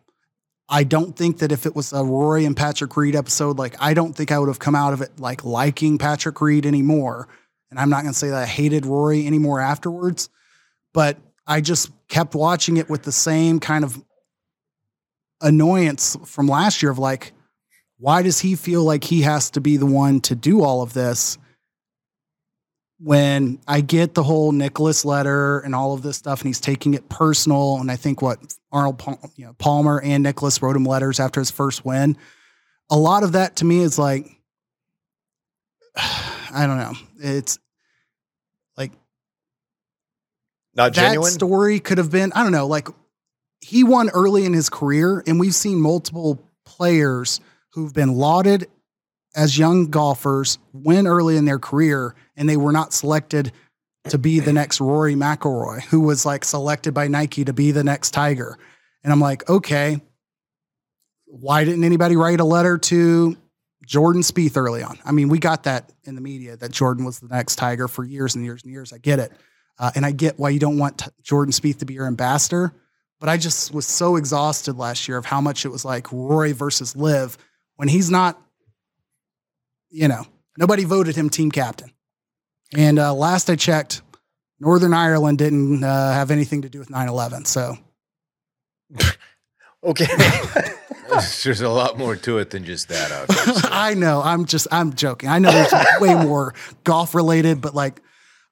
I don't think that if it was a Rory and Patrick Reed episode, like I don't think I would have come out of it like liking Patrick Reed anymore. And I'm not going to say that I hated Rory anymore afterwards, but I just kept watching it with the same kind of annoyance from last year of like, why does he feel like he has to be the one to do all of this? When I get the whole Nicklaus letter and all of this stuff, and he's taking it personal, and I think what Arnold, Pal- you know, Palmer and Nicklaus wrote him letters after his first win. A lot of that to me is like, I don't know. It's like Not that story could have been, I don't know, like he won early in his career, and we've seen multiple players who've been lauded as young golfers win early in their career, and they were not selected to be the next Rory McIlroy, who was like selected by Nike to be the next Tiger. And I'm like, okay, why didn't anybody write a letter to Jordan Spieth early on? I mean, we got that in the media that Jordan was the next Tiger for years and years and years. I get it. Uh, and I get why you don't want t- Jordan Spieth to be your ambassador. But I just was so exhausted last year of how much it was like Rory versus Liv when he's not, you know, nobody voted him team captain. And uh, last I checked, Northern Ireland didn't uh, have anything to do with 9 11. So okay. There's a lot more to it than just that. Obviously. I know. I'm just, I'm joking. I know there's way more golf related, but like,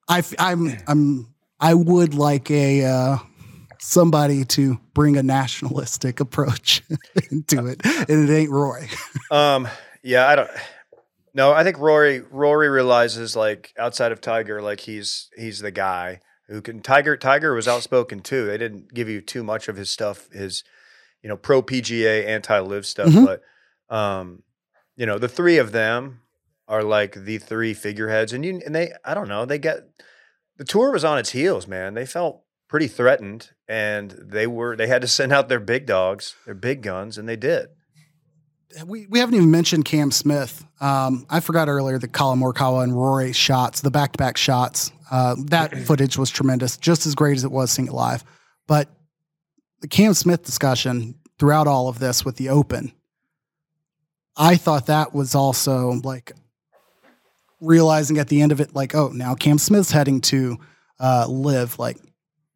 I, I'm, I'm, I would like a, uh, somebody to bring a nationalistic approach into it. And it ain't Roy. Um, yeah, I don't. No, I think Rory Rory realizes like outside of Tiger, like he's he's the guy who can. Tiger Tiger was outspoken too. They didn't give you too much of his stuff, his you know pro PGA anti LIV stuff, Mhm. but um, you know the three of them are like the three figureheads, and you and they I don't know they get the tour was on its heels, man. They felt pretty threatened, and they were they had to send out their big dogs, their big guns, and they did. We, we haven't even mentioned Cam Smith. Um, I forgot earlier that Collin Morikawa and Rory shots, the back to back shots. Uh, that footage was tremendous, just as great as it was seeing it live. But the Cam Smith discussion throughout all of this with the Open, I thought that was also like realizing at the end of it, like, oh, now Cam Smith's heading to uh, LIV. Like,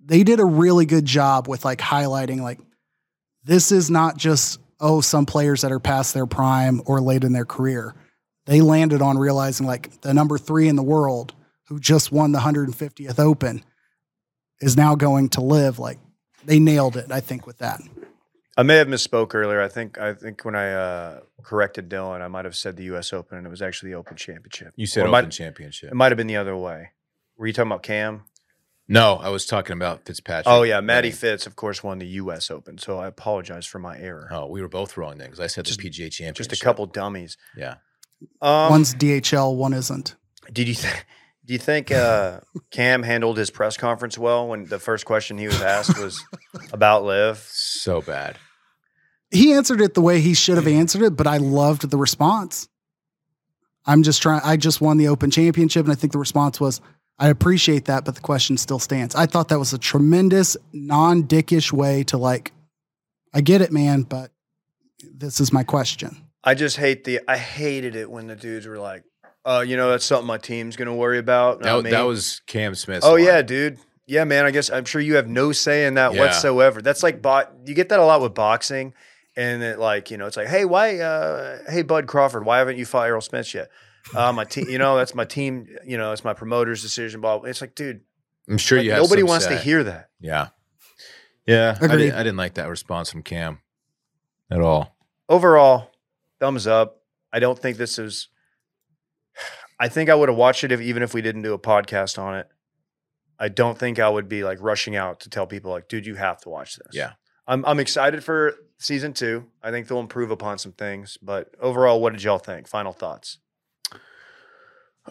they did a really good job with like highlighting, like, this is not just oh some players that are past their prime or late in their career they landed on realizing like the number three in the world who just won the 150th open is now going to LIV like they nailed it i think with that I may have misspoke earlier. I think I think when I uh, corrected Dylan, I might have said the U.S. Open, and it was actually the Open Championship. You said Or Open might- Championship. It might have been the other way. Were you talking about Cam? No, I was talking about Fitzpatrick. Oh yeah, Matty winning. Fitz, of course, won the U.S. Open. So I apologize for my error. Oh, we were both wrong then because I said Just- the PGA Championship. Just a couple dummies. Yeah. Um, one's dhl one isn't did you th- do you think uh, Cam handled his press conference well when the first question he was asked was about LIV? So bad. he answered it the way he should have answered it but i loved the response i'm just trying i just won the open championship and i think the response was i appreciate that but the question still stands i thought that was a tremendous non-dickish way to like I get it, man, but this is my question. I just hate the. I hated it when the dudes were like, "Uh, you know, that's something my team's gonna worry about." not That, me." that was Cam Smith. Oh yeah, dude. Yeah, man. I guess I'm sure you have no say in that Yeah. whatsoever. That's like bot. You get that a lot with boxing, and it like you know, it's like, hey, why? uh Hey, Bud Crawford, why haven't you fought Errol Spence yet? Uh, my team, you know, that's my team. You know, it's my promoter's decision. Blah. blah. It's like, dude, I'm sure like, you have nobody some wants to hear that. Yeah. Yeah. I didn't, I didn't like that response from Cam at all. Overall, thumbs up. I don't think this is. I think I would have watched it if even if we didn't do a podcast on it. I don't think I would be like rushing out to tell people like, dude, you have to watch this. Yeah. I'm I'm excited for season two. I think they'll improve upon some things. But overall, what did y'all think? Final thoughts.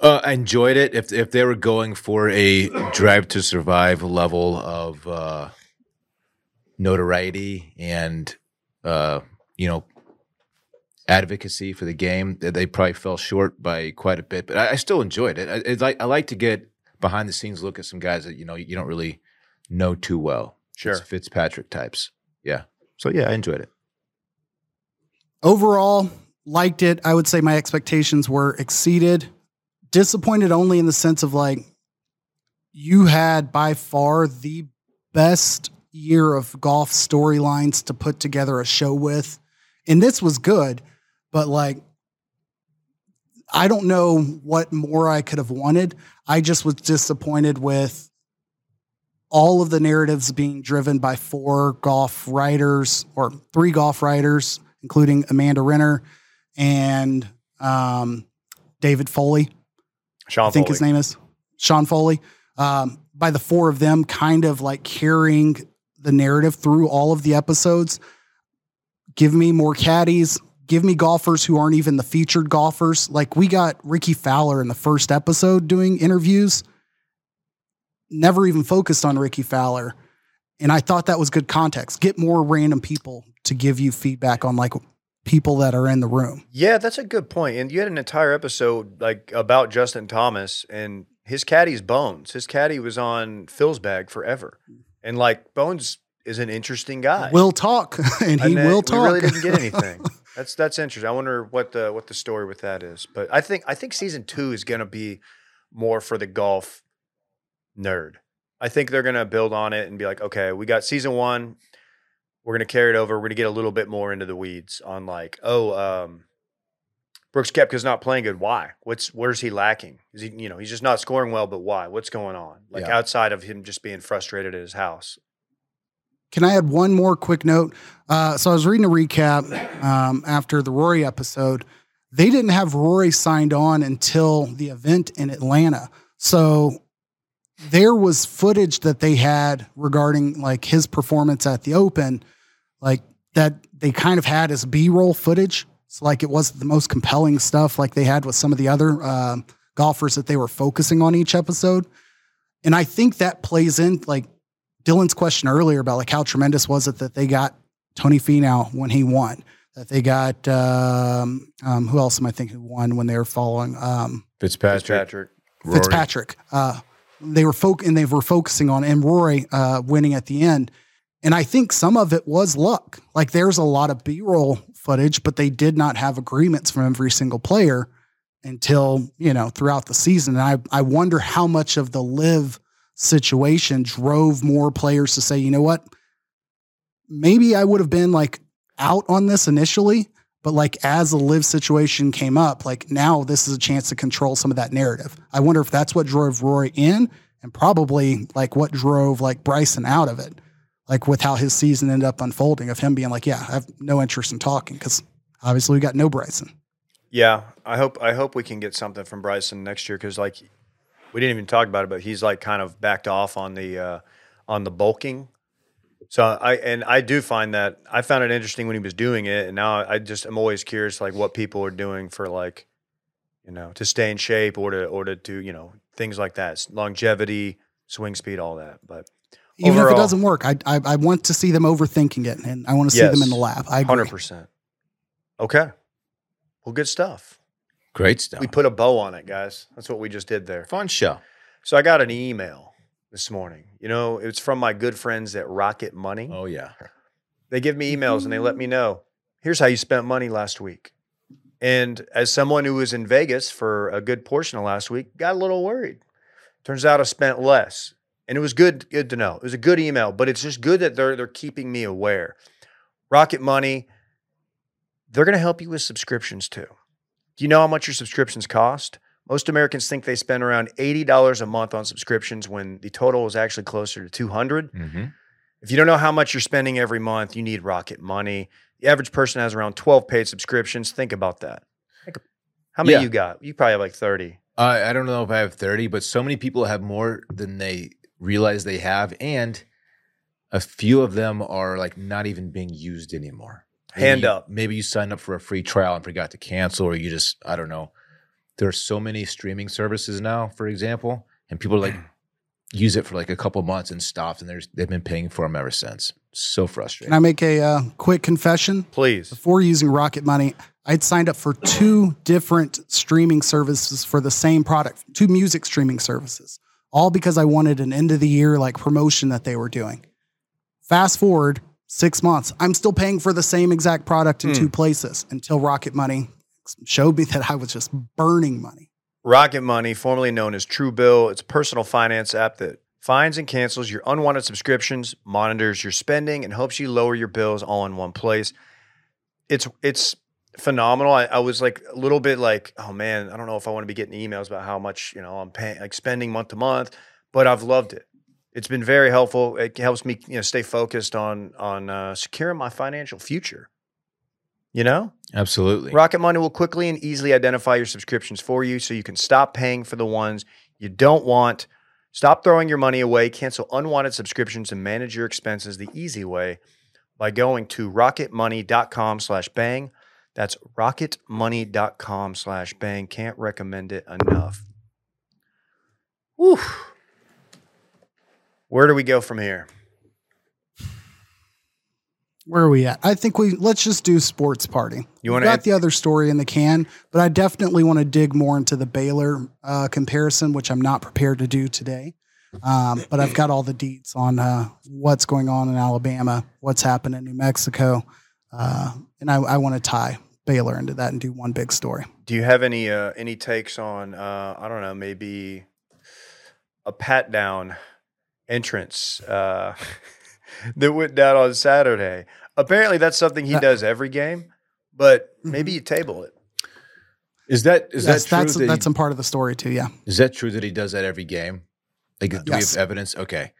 Uh, I enjoyed it. If if they were going for a drive to survive level of uh, notoriety and uh, you know advocacy for the game, that they probably fell short by quite a bit. But I, I still enjoyed it. I, it's like I like to get behind the scenes look at some guys that you know you don't really know too well. Sure. Fitz- Fitzpatrick types. Yeah. So yeah, I enjoyed it. Overall, liked it. I would say my expectations were exceeded. Disappointed only in the sense of like, you had by far the best year of golf storylines to put together a show with. And this was good, but like, I don't know what more I could have wanted. I just was disappointed with all of the narratives being driven by four golf writers or three golf writers, including Amanda Renner and um, David Foley. Sean I think Foley. his name is Sean Foley. Um, by the four of them, kind of like carrying the narrative through all of the episodes. Give me more caddies. Give me golfers who aren't even the featured golfers. Like we got Rickie Fowler in the first episode doing interviews. Never even focused on Rickie Fowler. And I thought that was good context. Get more random people to give you feedback on like people that are in the room. Yeah, that's a good point. And you had an entire episode like about Justin Thomas and his caddy's Bones. His caddy was on Phil's bag forever, and like Bones is an interesting guy. Will talk and he And, will talk. We really didn't get anything. that's that's interesting. I wonder what the what the story with that is. But I think I think season two is going to be more for the golf nerd. I think they're going to build on it and be like, okay, we got season one. We're going to carry it over. We're going to get a little bit more into the weeds on like, oh, um, Brooks Koepka's not playing good. Why? What's where's he lacking? Is he, you know, he's just not scoring well, but why? What's going on? Like Yeah. outside of him just being frustrated at his house. Can I add one more quick note? Uh, so I was reading a recap um, after the Rory episode. They didn't have Rory signed on until the event in Atlanta. So there was footage that they had regarding like his performance at the Open, like that they kind of had as B-roll footage. So like it wasn't the most compelling stuff like they had with some of the other uh, golfers that they were focusing on each episode. And I think that plays in like Dylan's question earlier about like how tremendous was it that they got Tony Finau when he won, that they got um, um, who else am I thinking won when they were following um, Fitzpatrick. Fitzpatrick. Fitzpatrick. Uh, they were folk and they were focusing on and Rory uh, winning at the end. And I think some of it was luck. Like there's a lot of B-roll footage, but they did not have agreements from every single player until, you know, throughout the season. And I, I wonder how much of the LIV situation drove more players to say, you know what? Maybe I would have been like out on this initially, but like as the LIV situation came up, like now this is a chance to control some of that narrative. I wonder if that's what drove Rory in and probably like what drove like Bryson out of it. Like with how his season ended up unfolding of him being like, yeah, I have no interest in talking because obviously we got no Bryson. Yeah, I hope I hope we can get something from Bryson next year because like we didn't even talk about it, but he's like kind of backed off on the uh, on the bulking. So I and I do find that I found it interesting when he was doing it, and now I just am always curious like what people are doing for like you know to stay in shape or to or to do you know things like that, longevity, swing speed, all that. But Even if it doesn't work, I, I I want to see them overthinking it and I want to see them in the lab. I agree. hundred percent. Okay, well, good stuff. Great stuff. We put a bow on it, guys. That's what we just did there. Fun show. So I got an email this morning. You know, it's from my good friends at Rocket Money. Oh yeah. They give me emails and they let me know, here's how you spent money last week. And as someone who was in Vegas for a good portion of last week, got a little worried. Turns out I spent less. And it was good, good to know. It was a good email, but it's just good that they're they're keeping me aware. Rocket Money, they're going to help you with subscriptions too. Do you know how much your subscriptions cost? Most Americans think they spend around $80 a month on subscriptions when the total is actually closer to 200. Mm-hmm. If you don't know how much you're spending every month, you need Rocket Money. The average person has around 12 paid subscriptions. Think about that. Think, how many Yeah. you got? You probably have like 30. I I don't know if I have 30, but so many people have more than they realize they have. And a few of them are like not even being used anymore. Maybe Hand you- up. Maybe you signed up for a free trial and forgot to cancel, or you just, I don't know. There are so many streaming services now, for example, and people like use it for like a couple months and stopped, and there's they've been paying for them ever since. So frustrating. Can I make a uh, quick confession? Please. Before using Rocket Money, I'd signed up for two different streaming services for the same product, two music streaming services, all because I wanted an end of the year like promotion that they were doing. Fast forward six months, I'm still paying for the same exact product in Hmm. two places until Rocket Money showed me that I was just burning money. Rocket Money, formerly known as Truebill, it's a personal finance app that finds and cancels your unwanted subscriptions, monitors your spending, and helps you lower your bills all in one place. It's it's phenomenal. I, I was like a little bit like, oh man, I don't know if I want to be getting emails about how much you know I'm paying, like spending month to month, but I've loved it. It's been very helpful. It helps me, you know, stay focused on on uh, securing my financial future. You know, Absolutely. Rocket Money will quickly and easily identify your subscriptions for you so you can stop paying for the ones you don't want. Stop throwing your money away, cancel unwanted subscriptions, and manage your expenses the easy way by going to rocketmoney.com slash bang. That's rocketmoney.com slash bang. Can't recommend it enough. Whew. Where do we go from here? Where are we at? I think we let's just do sports party. You wanna got add- the other story in the can, but I definitely want to dig more into the Baylor uh, comparison, which I'm not prepared to do today. Um, but I've got all the deets on uh, what's going on in Alabama, what's happening in New Mexico, uh, and I, I want to tie Baylor into that and do one big story. Do you have any uh, any takes on uh, I don't know maybe a pat down entrance uh, that went down on Saturday? Apparently, that's something he Uh, does every game, but maybe you table it. Is that is Yes, that true? that's that he- that's a part of the story too. Yeah, Is that true that he does that every game? Like, do Yes. we have evidence? Okay,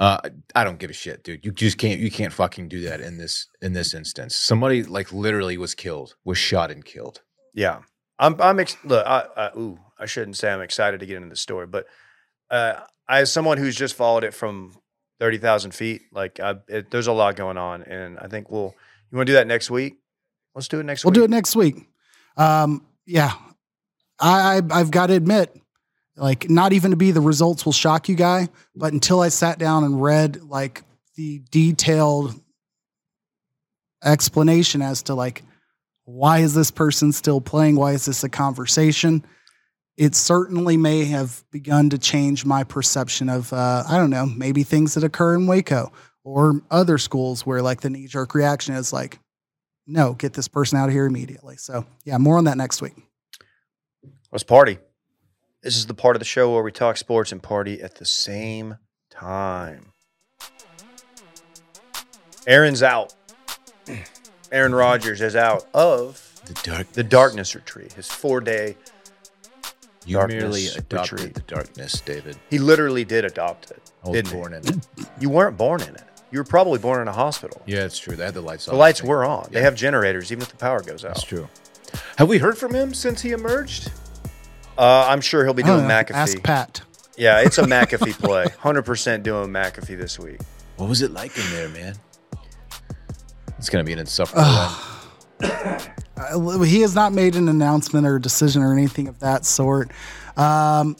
uh, I don't give a shit, dude. You just can't. You can't fucking do that in this in this instance. Somebody like literally was killed, was shot and killed. Yeah, I'm. I'm ex- look. I, I, ooh, I shouldn't say I'm excited to get into the story, but uh, I, as someone who's just followed it from thirty thousand feet, like I, it, there's a lot going on, and I think we'll. You want to do that next week? Let's do it next week we'll do it next week. Um, yeah, I, I I've got to admit, like not even to be the results will shock you guy, but until I sat down and read like the detailed explanation as to like why is this person still playing? Why is this a conversation? It certainly may have begun to change my perception of uh, I don't know maybe things that occur in Waco or other schools where like the knee jerk reaction is like no, get this person out of here immediately. So, yeah, more on that next week. Let's party. This is the part of the show where we talk sports and party at the same time. Aaron's out. Aaron Rodgers is out of The dark, the darkness retreat, his four day. You darkness merely adopted retreat. the darkness, David. He literally did adopt it. I was Didn't he? born in it. You weren't born in it. You were probably born in a hospital. Yeah, it's true. They had the lights on. The lights were on. They have generators, even if the power goes out. That's true. Have we heard from him since he emerged? Uh, I'm sure he'll be doing. McAfee. Ask Pat. Yeah, it's a McAfee play. 100% doing McAfee this week. What was it like in there, man? It's gonna be an insufferable. one. Uh, he has not made an announcement or a decision or anything of that sort. Um,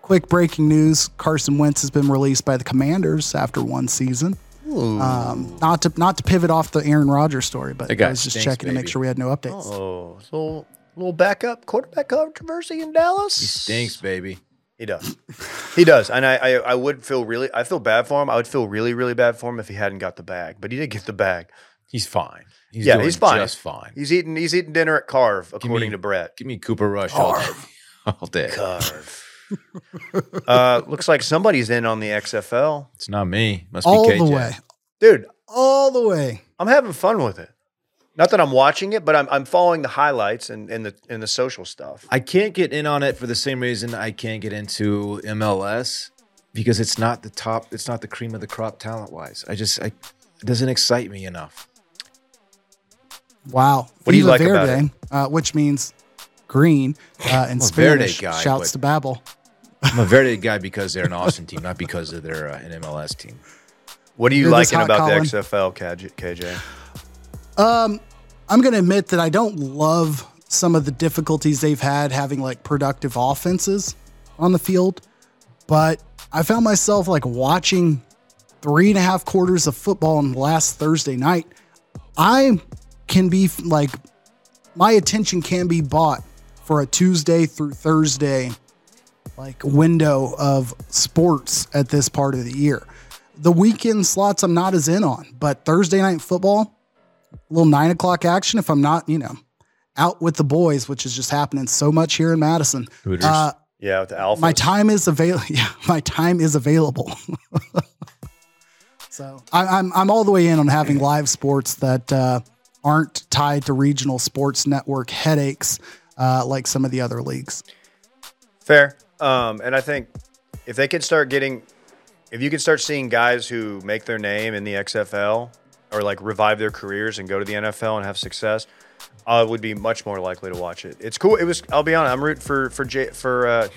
quick breaking news: Carson Wentz has been released by the Commanders after one season. Um, not to not to pivot off the Aaron Rodgers story, but I was just stinks, checking to make sure we had no updates. Oh, little little backup quarterback controversy in Dallas. He stinks, baby. He does. He does, and I, I I would feel really I feel bad for him. I would feel really really bad for him if he hadn't got the bag, but he did get the bag. He's fine. He's Yeah, doing he's fine. Just fine. He's eating. He's eating dinner at Carve, according me- to Brett. Give me Cooper Rush all day. All day. Carve. uh, looks like somebody's in on the XFL, It's not me. Must all be KJ. the way, dude. all the way. I'm having fun with it. Not that I'm watching it, but I'm I'm following the highlights and, and the and the social stuff. I can't get in on it for the same reason I can't get into MLS because it's not the top. It's not the cream of the crop talent wise. I just I, it doesn't excite me enough. Wow. What do you Viva like about Verde, Uh, which means green uh, in I'm a Verde Spanish. guy, shouts to Babbel. I'm a Verde guy because they're an Austin team, not because of they're uh, an MLS team. What are you You're liking about Colin. the XFL, KJ? KJ? Um, I'm going to admit that I don't love some of the difficulties they've had having like productive offenses on the field, but I found myself like watching three and a half quarters of football on last Thursday night. I can be like, my attention can be bought for a Tuesday through Thursday like window of sports at this part of the year. The weekend slots I'm not as in on, but Thursday night football, little nine o'clock action if I'm not, you know, out with the boys, which is just happening so much here in Madison. Hooters. Uh, Yeah, with the Alpha. my time is available. Yeah, my time is available. so I, I'm I'm all the way in on having live sports that uh, aren't tied to regional sports network headaches uh, like some of the other leagues. Fair. Um, and I think if they could start getting, if you could start seeing guys who make their name in the XFL or like revive their careers and go to the NFL and have success, I would be much more likely to watch it. It's cool. It was. I'll be honest. I'm rooting for for Jay for. Uh,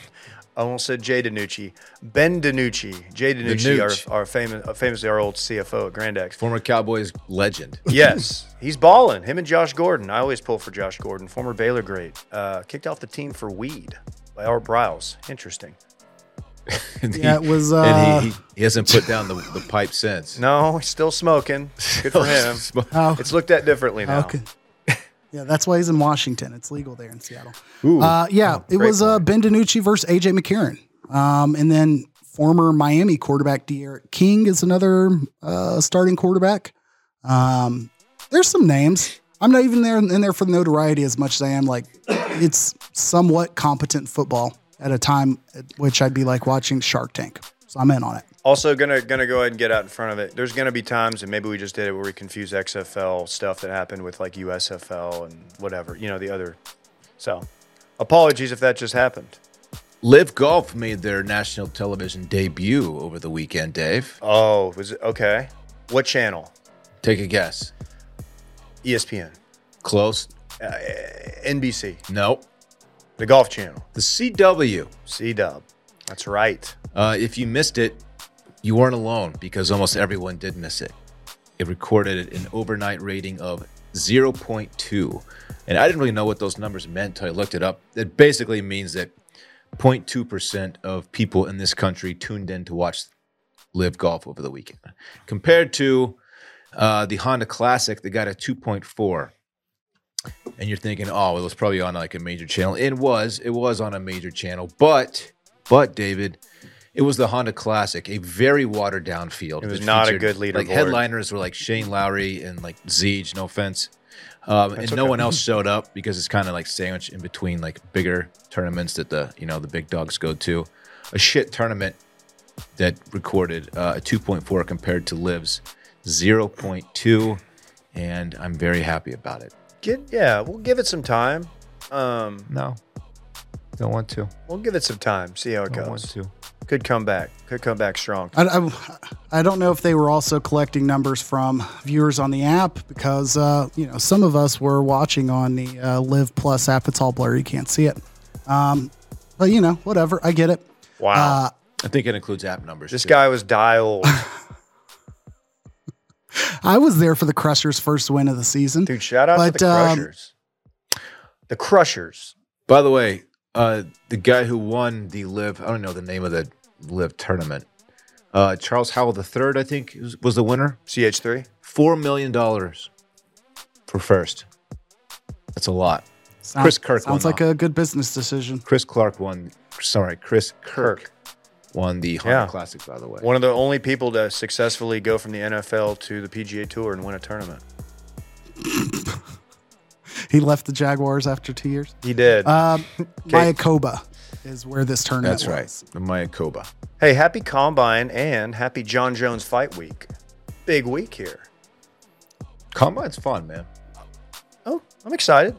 I almost said Jay DiNucci, Ben DiNucci, Jay DiNucci, DiNucci. our, our famous, uh, famously our old CFO at Grand X. Former Cowboys legend. Yes, he's balling. Him and Josh Gordon. I always pull for Josh Gordon, former Baylor great. Uh, kicked off the team for weed by Art Briles. Interesting. And Yeah, it was, uh, and he, he, he hasn't put down the, the pipe since. No, he's still smoking. Good for him. Oh, It's looked at differently now. okay. Yeah, that's why he's in Washington. It's legal there in Seattle. Ooh. Uh, yeah, it was uh, Ben DiNucci versus AJ McCarron. Um, and then former Miami quarterback D'Eriq King is another uh, starting quarterback. Um, there's some names. I'm not even there in there for the notoriety as much as I am like it's somewhat competent football at a time at which I'd be like watching Shark Tank. So I'm in on it. Also, gonna gonna go ahead and get out in front of it. There's gonna be times, and maybe we just did it, where we confuse XFL stuff that happened with like USFL and whatever, you know, the other. So, apologies if that just happened. LIV Golf made their national television debut over the weekend, Dave. Oh, was it okay? What channel? Take a guess. ESPN, Close? uh, NBC, Nope. The Golf Channel, The CW. C Dub. That's right. Uh, if you missed it, you weren't alone because almost everyone did miss it. It recorded an overnight rating of 0.2. And I didn't really know what those numbers meant until I looked it up. It basically means that 0.2% of people in this country tuned in to watch LIV golf over the weekend, compared to uh, the Honda Classic that got a 2.4. And you're thinking, oh, it was probably on like a major channel. It was. It was on a major channel. But, but David, it was the Honda Classic, a very watered down field. It was not a good leaderboard. Like headliners were like Shane Lowry and like Zeege, no offense. Um, and no one else showed up because it's kind of like sandwiched in between like bigger tournaments that the you know the big dogs go to. A shit tournament that recorded uh, a 2.4 compared to Liv's 0.2, and I'm very happy about it. Get yeah, we'll give it some time. Um, No, don't want to. we'll give it some time. See how it Don't want goes. to. Could come back. Could come back strong. I, I, I don't know if they were also collecting numbers from viewers on the app because uh, you know some of us were watching on the uh, LIV Plus app. It's all blurry; you can't see it. Um, but you know, whatever. I get it. Wow. Uh, I think it includes app numbers. this too. guy was dialed. I was there for the Crushers' first win of the season. Dude, shout out But, to the um, Crushers. the Crushers. By the way, uh, the guy who won the LIV, I don't know the name of the LIV tournament. Uh, Charles Howell III, I think, was- was the winner. CH3. Four million dollars for first. That's a lot. Sound- Chris Kirk sounds won like the- a good business decision. Chris Clark won. Sorry, Chris Kirk, Kirk. Won the Honda Yeah. Classic. By the way, One of the only people to successfully go from the NFL to the PGA Tour and win a tournament. He left the Jaguars after two years. He did. Um, Mayakoba is where this tournament That's right. was. The Mayakoba. hey, happy combine and happy Jon Jones fight week. Big week here. Combine's fun, man. Oh, I'm excited.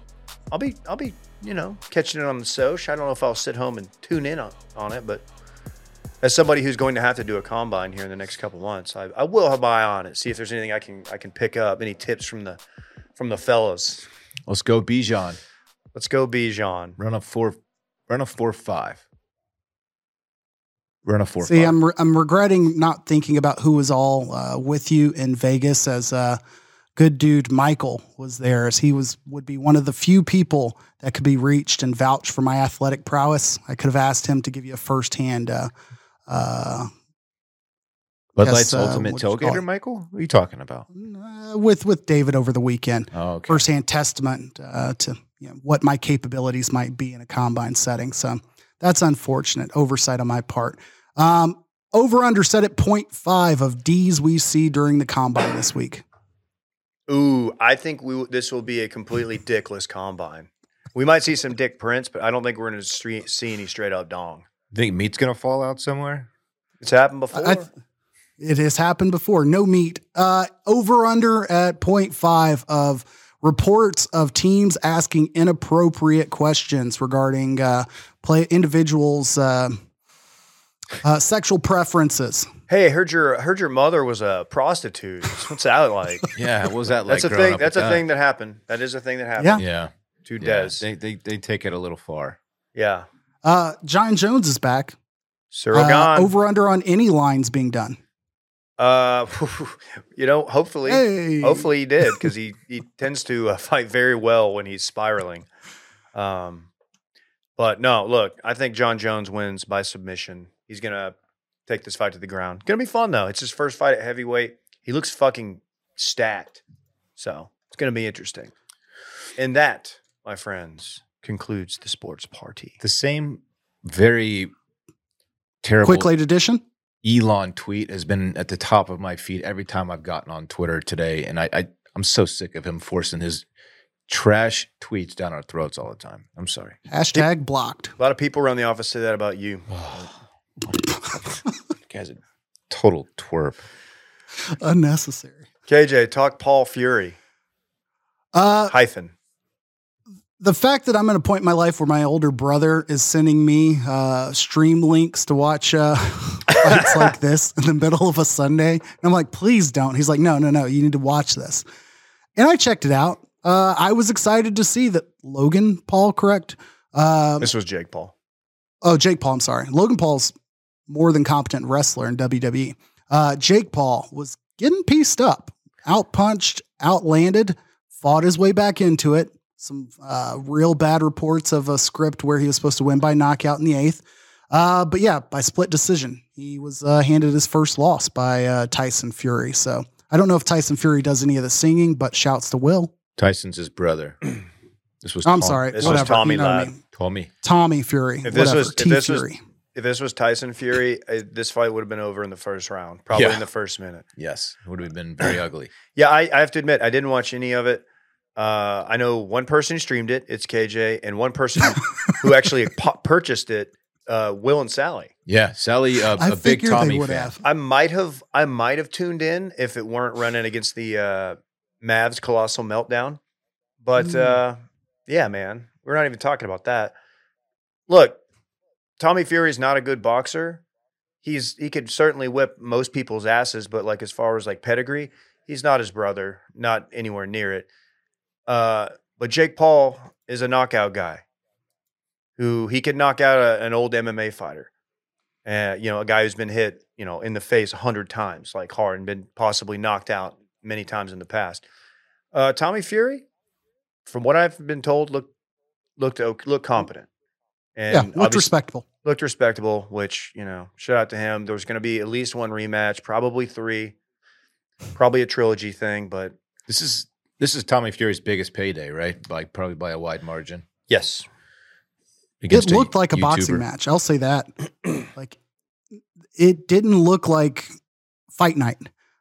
I'll be I'll be, you know, catching it on the Soch. I don't know if I'll sit home and tune in on, on it, but as somebody who's going to have to do a combine here in the next couple months, I, I will have my eye on it. See if there's anything I can I can pick up, any tips from the from the fellas. Let's go, Bijan. Let's go, Bijan. Run a four, run a four five. Run a four. See, five. I'm re- I'm regretting not thinking about who was all uh, with you in Vegas as uh, good dude Michael was there, as he was would be one of the few people that could be reached and vouch for my athletic prowess. I could have asked him to give you a firsthand. Uh, uh, Bud Light's uh, ultimate what you tailgater. Michael. What are you talking about? uh, with with David over the weekend, Oh, okay. firsthand testament uh, to you know, what my capabilities might be in a combine setting. So that's unfortunate oversight on my part. Um, over under set at 0.5 of D's we see during the combine this week. Ooh, I think we this will be a completely dickless combine. We might see some dick prints, but I don't think we're going to see any straight up dong. Think meat's gonna fall out somewhere? It's happened before. I, it has happened before. No meat. Uh, over under at 0.5 of reports of teams asking inappropriate questions regarding uh, play individuals' uh, uh, sexual preferences. hey, I heard your heard your mother was a prostitute. What's that like? Yeah. What was that like? That's a thing. up That's a that? thing that happened. That is a thing that happened. Yeah. Yeah. To yeah. Des. They, they they take it a little far. yeah. Uh, Jon Jones is back. Ciryl Uh, Gane. over under on any lines being done. Uh, you know, hopefully, Hey. hopefully he did because he he tends to uh, fight very well when he's spiraling. Um, but no, look, I think Jon Jones wins by submission. He's gonna take this fight to the ground. Gonna be fun though. It's his first fight at heavyweight. He looks fucking stacked, so it's gonna be interesting. And that, my friends, concludes the sports party. The same very terrible Quick late edition Elon tweet has been at the top of my feed every time I've gotten on Twitter today, and I, I I'm so sick of him forcing his trash tweets down our throats all the time. I'm sorry. Hashtag blocked. A lot of people around the office say that about you. Guy's a total twerp. Unnecessary. KJ, talk Paul Fury Uh, hyphen. The fact that I'm in a point in my life where my older brother is sending me uh, stream links to watch uh, fights like this in the middle of a Sunday, and I'm like, please don't. He's like, no, no, no, you need to watch this. And I checked it out. Uh, I was excited to see that Logan Paul, correct? Um, This was Jake Paul. oh, Jake Paul. I'm sorry. Logan Paul's more than competent wrestler in WWE. Uh, Jake Paul was getting pieced up, outpunched, outlanded, fought his way back into it. Some uh, real bad reports of a script where he was supposed to win by knockout in the eighth. Uh, but yeah, by split decision, he was uh, handed his first loss by uh, Tyson Fury. So I don't know if Tyson Fury does any of the singing, but shouts to Will. Tyson's his brother. This was I'm Tom- sorry, this was. Tommy you know what I mean. Tommy. Tommy Fury. If this whatever. was- if T this was- Fury. If this was Tyson Fury, uh, this fight would have been over in the first round, probably Yeah. in the first minute. Yes, it would have been very ugly. Yeah, I, I have to admit, I didn't watch any of it. Uh, I know one person who streamed it, it's KJ, and one person who actually pu- purchased it, uh, Will and Sally. Yeah, Sally, uh, I a big Tommy fan. have. I might have, I might have tuned in if it weren't running against the uh, Mavs colossal meltdown. But Mm. uh, yeah, man, we're not even talking about that. Look, Tommy Fury is not a good boxer. He's he could certainly whip most people's asses, but like as far as like pedigree, he's not his brother, not anywhere near it. Uh, but Jake Paul is a knockout guy who he could knock out a, an old MMA fighter. Uh, you know, a guy who's been hit, you know, in the face a hundred times, like hard, and been possibly knocked out many times in the past. Uh, Tommy Fury, from what I've been told, looked looked looked competent, and yeah, looked respectable. looked respectable. Which you know, shout out to him. There was going to be at least one rematch, probably three, probably a trilogy thing. But This is this is Tommy Fury's biggest payday, right? By probably by a wide margin. yes, It a looked like a boxing match. I'll say that. like it didn't look like fight night.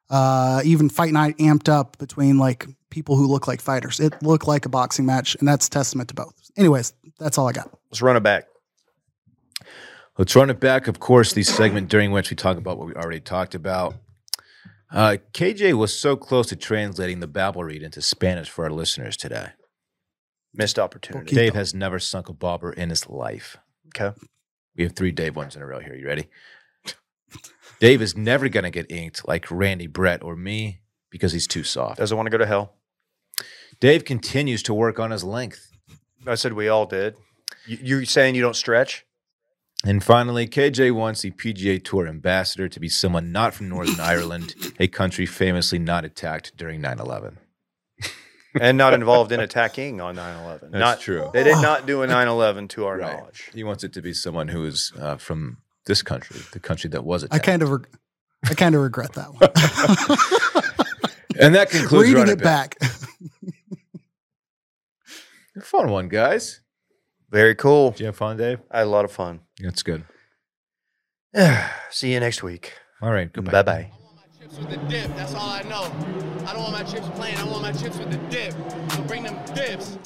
Uh, even fight night amped up between like people who look like fighters. It looked like a boxing match, and that's testament to both. Anyways, that's all I got. Let's run it back. Let's run it back. Of course, the segment during which we talk about what we already talked about. Uh, KJ was so close to translating the Babbel read into Spanish for our listeners today. Missed opportunity. Okay. Dave has never sunk a bobber in his life. Okay. We have three Dave ones in a row here. You ready? Dave is never going to get inked like Randy, Brett, or me because he's too soft. Doesn't want to go to hell. Dave continues to work on his length. I said we all did. You, you're saying you don't stretch? And finally, KJ wants the PGA Tour ambassador to be someone not from Northern Ireland, a country famously not attacked during 9 11. and not involved in attacking on 9-11. That's not, true. They did not do a 9-11 to our Right. knowledge. He wants it to be someone who is uh, from this country, the country that was attacked. I attacked. kind of, reg- I kind of regret that one. and that concludes Reading Run it back. Fun one, guys. Very cool. Did you have fun, Dave? I had a lot of fun. That's good. See you next week. All right. Goodbye. Bye bye. chips with the dip. That's all I know. I don't want my chips plain. I want my chips with the dip. So bring them dips.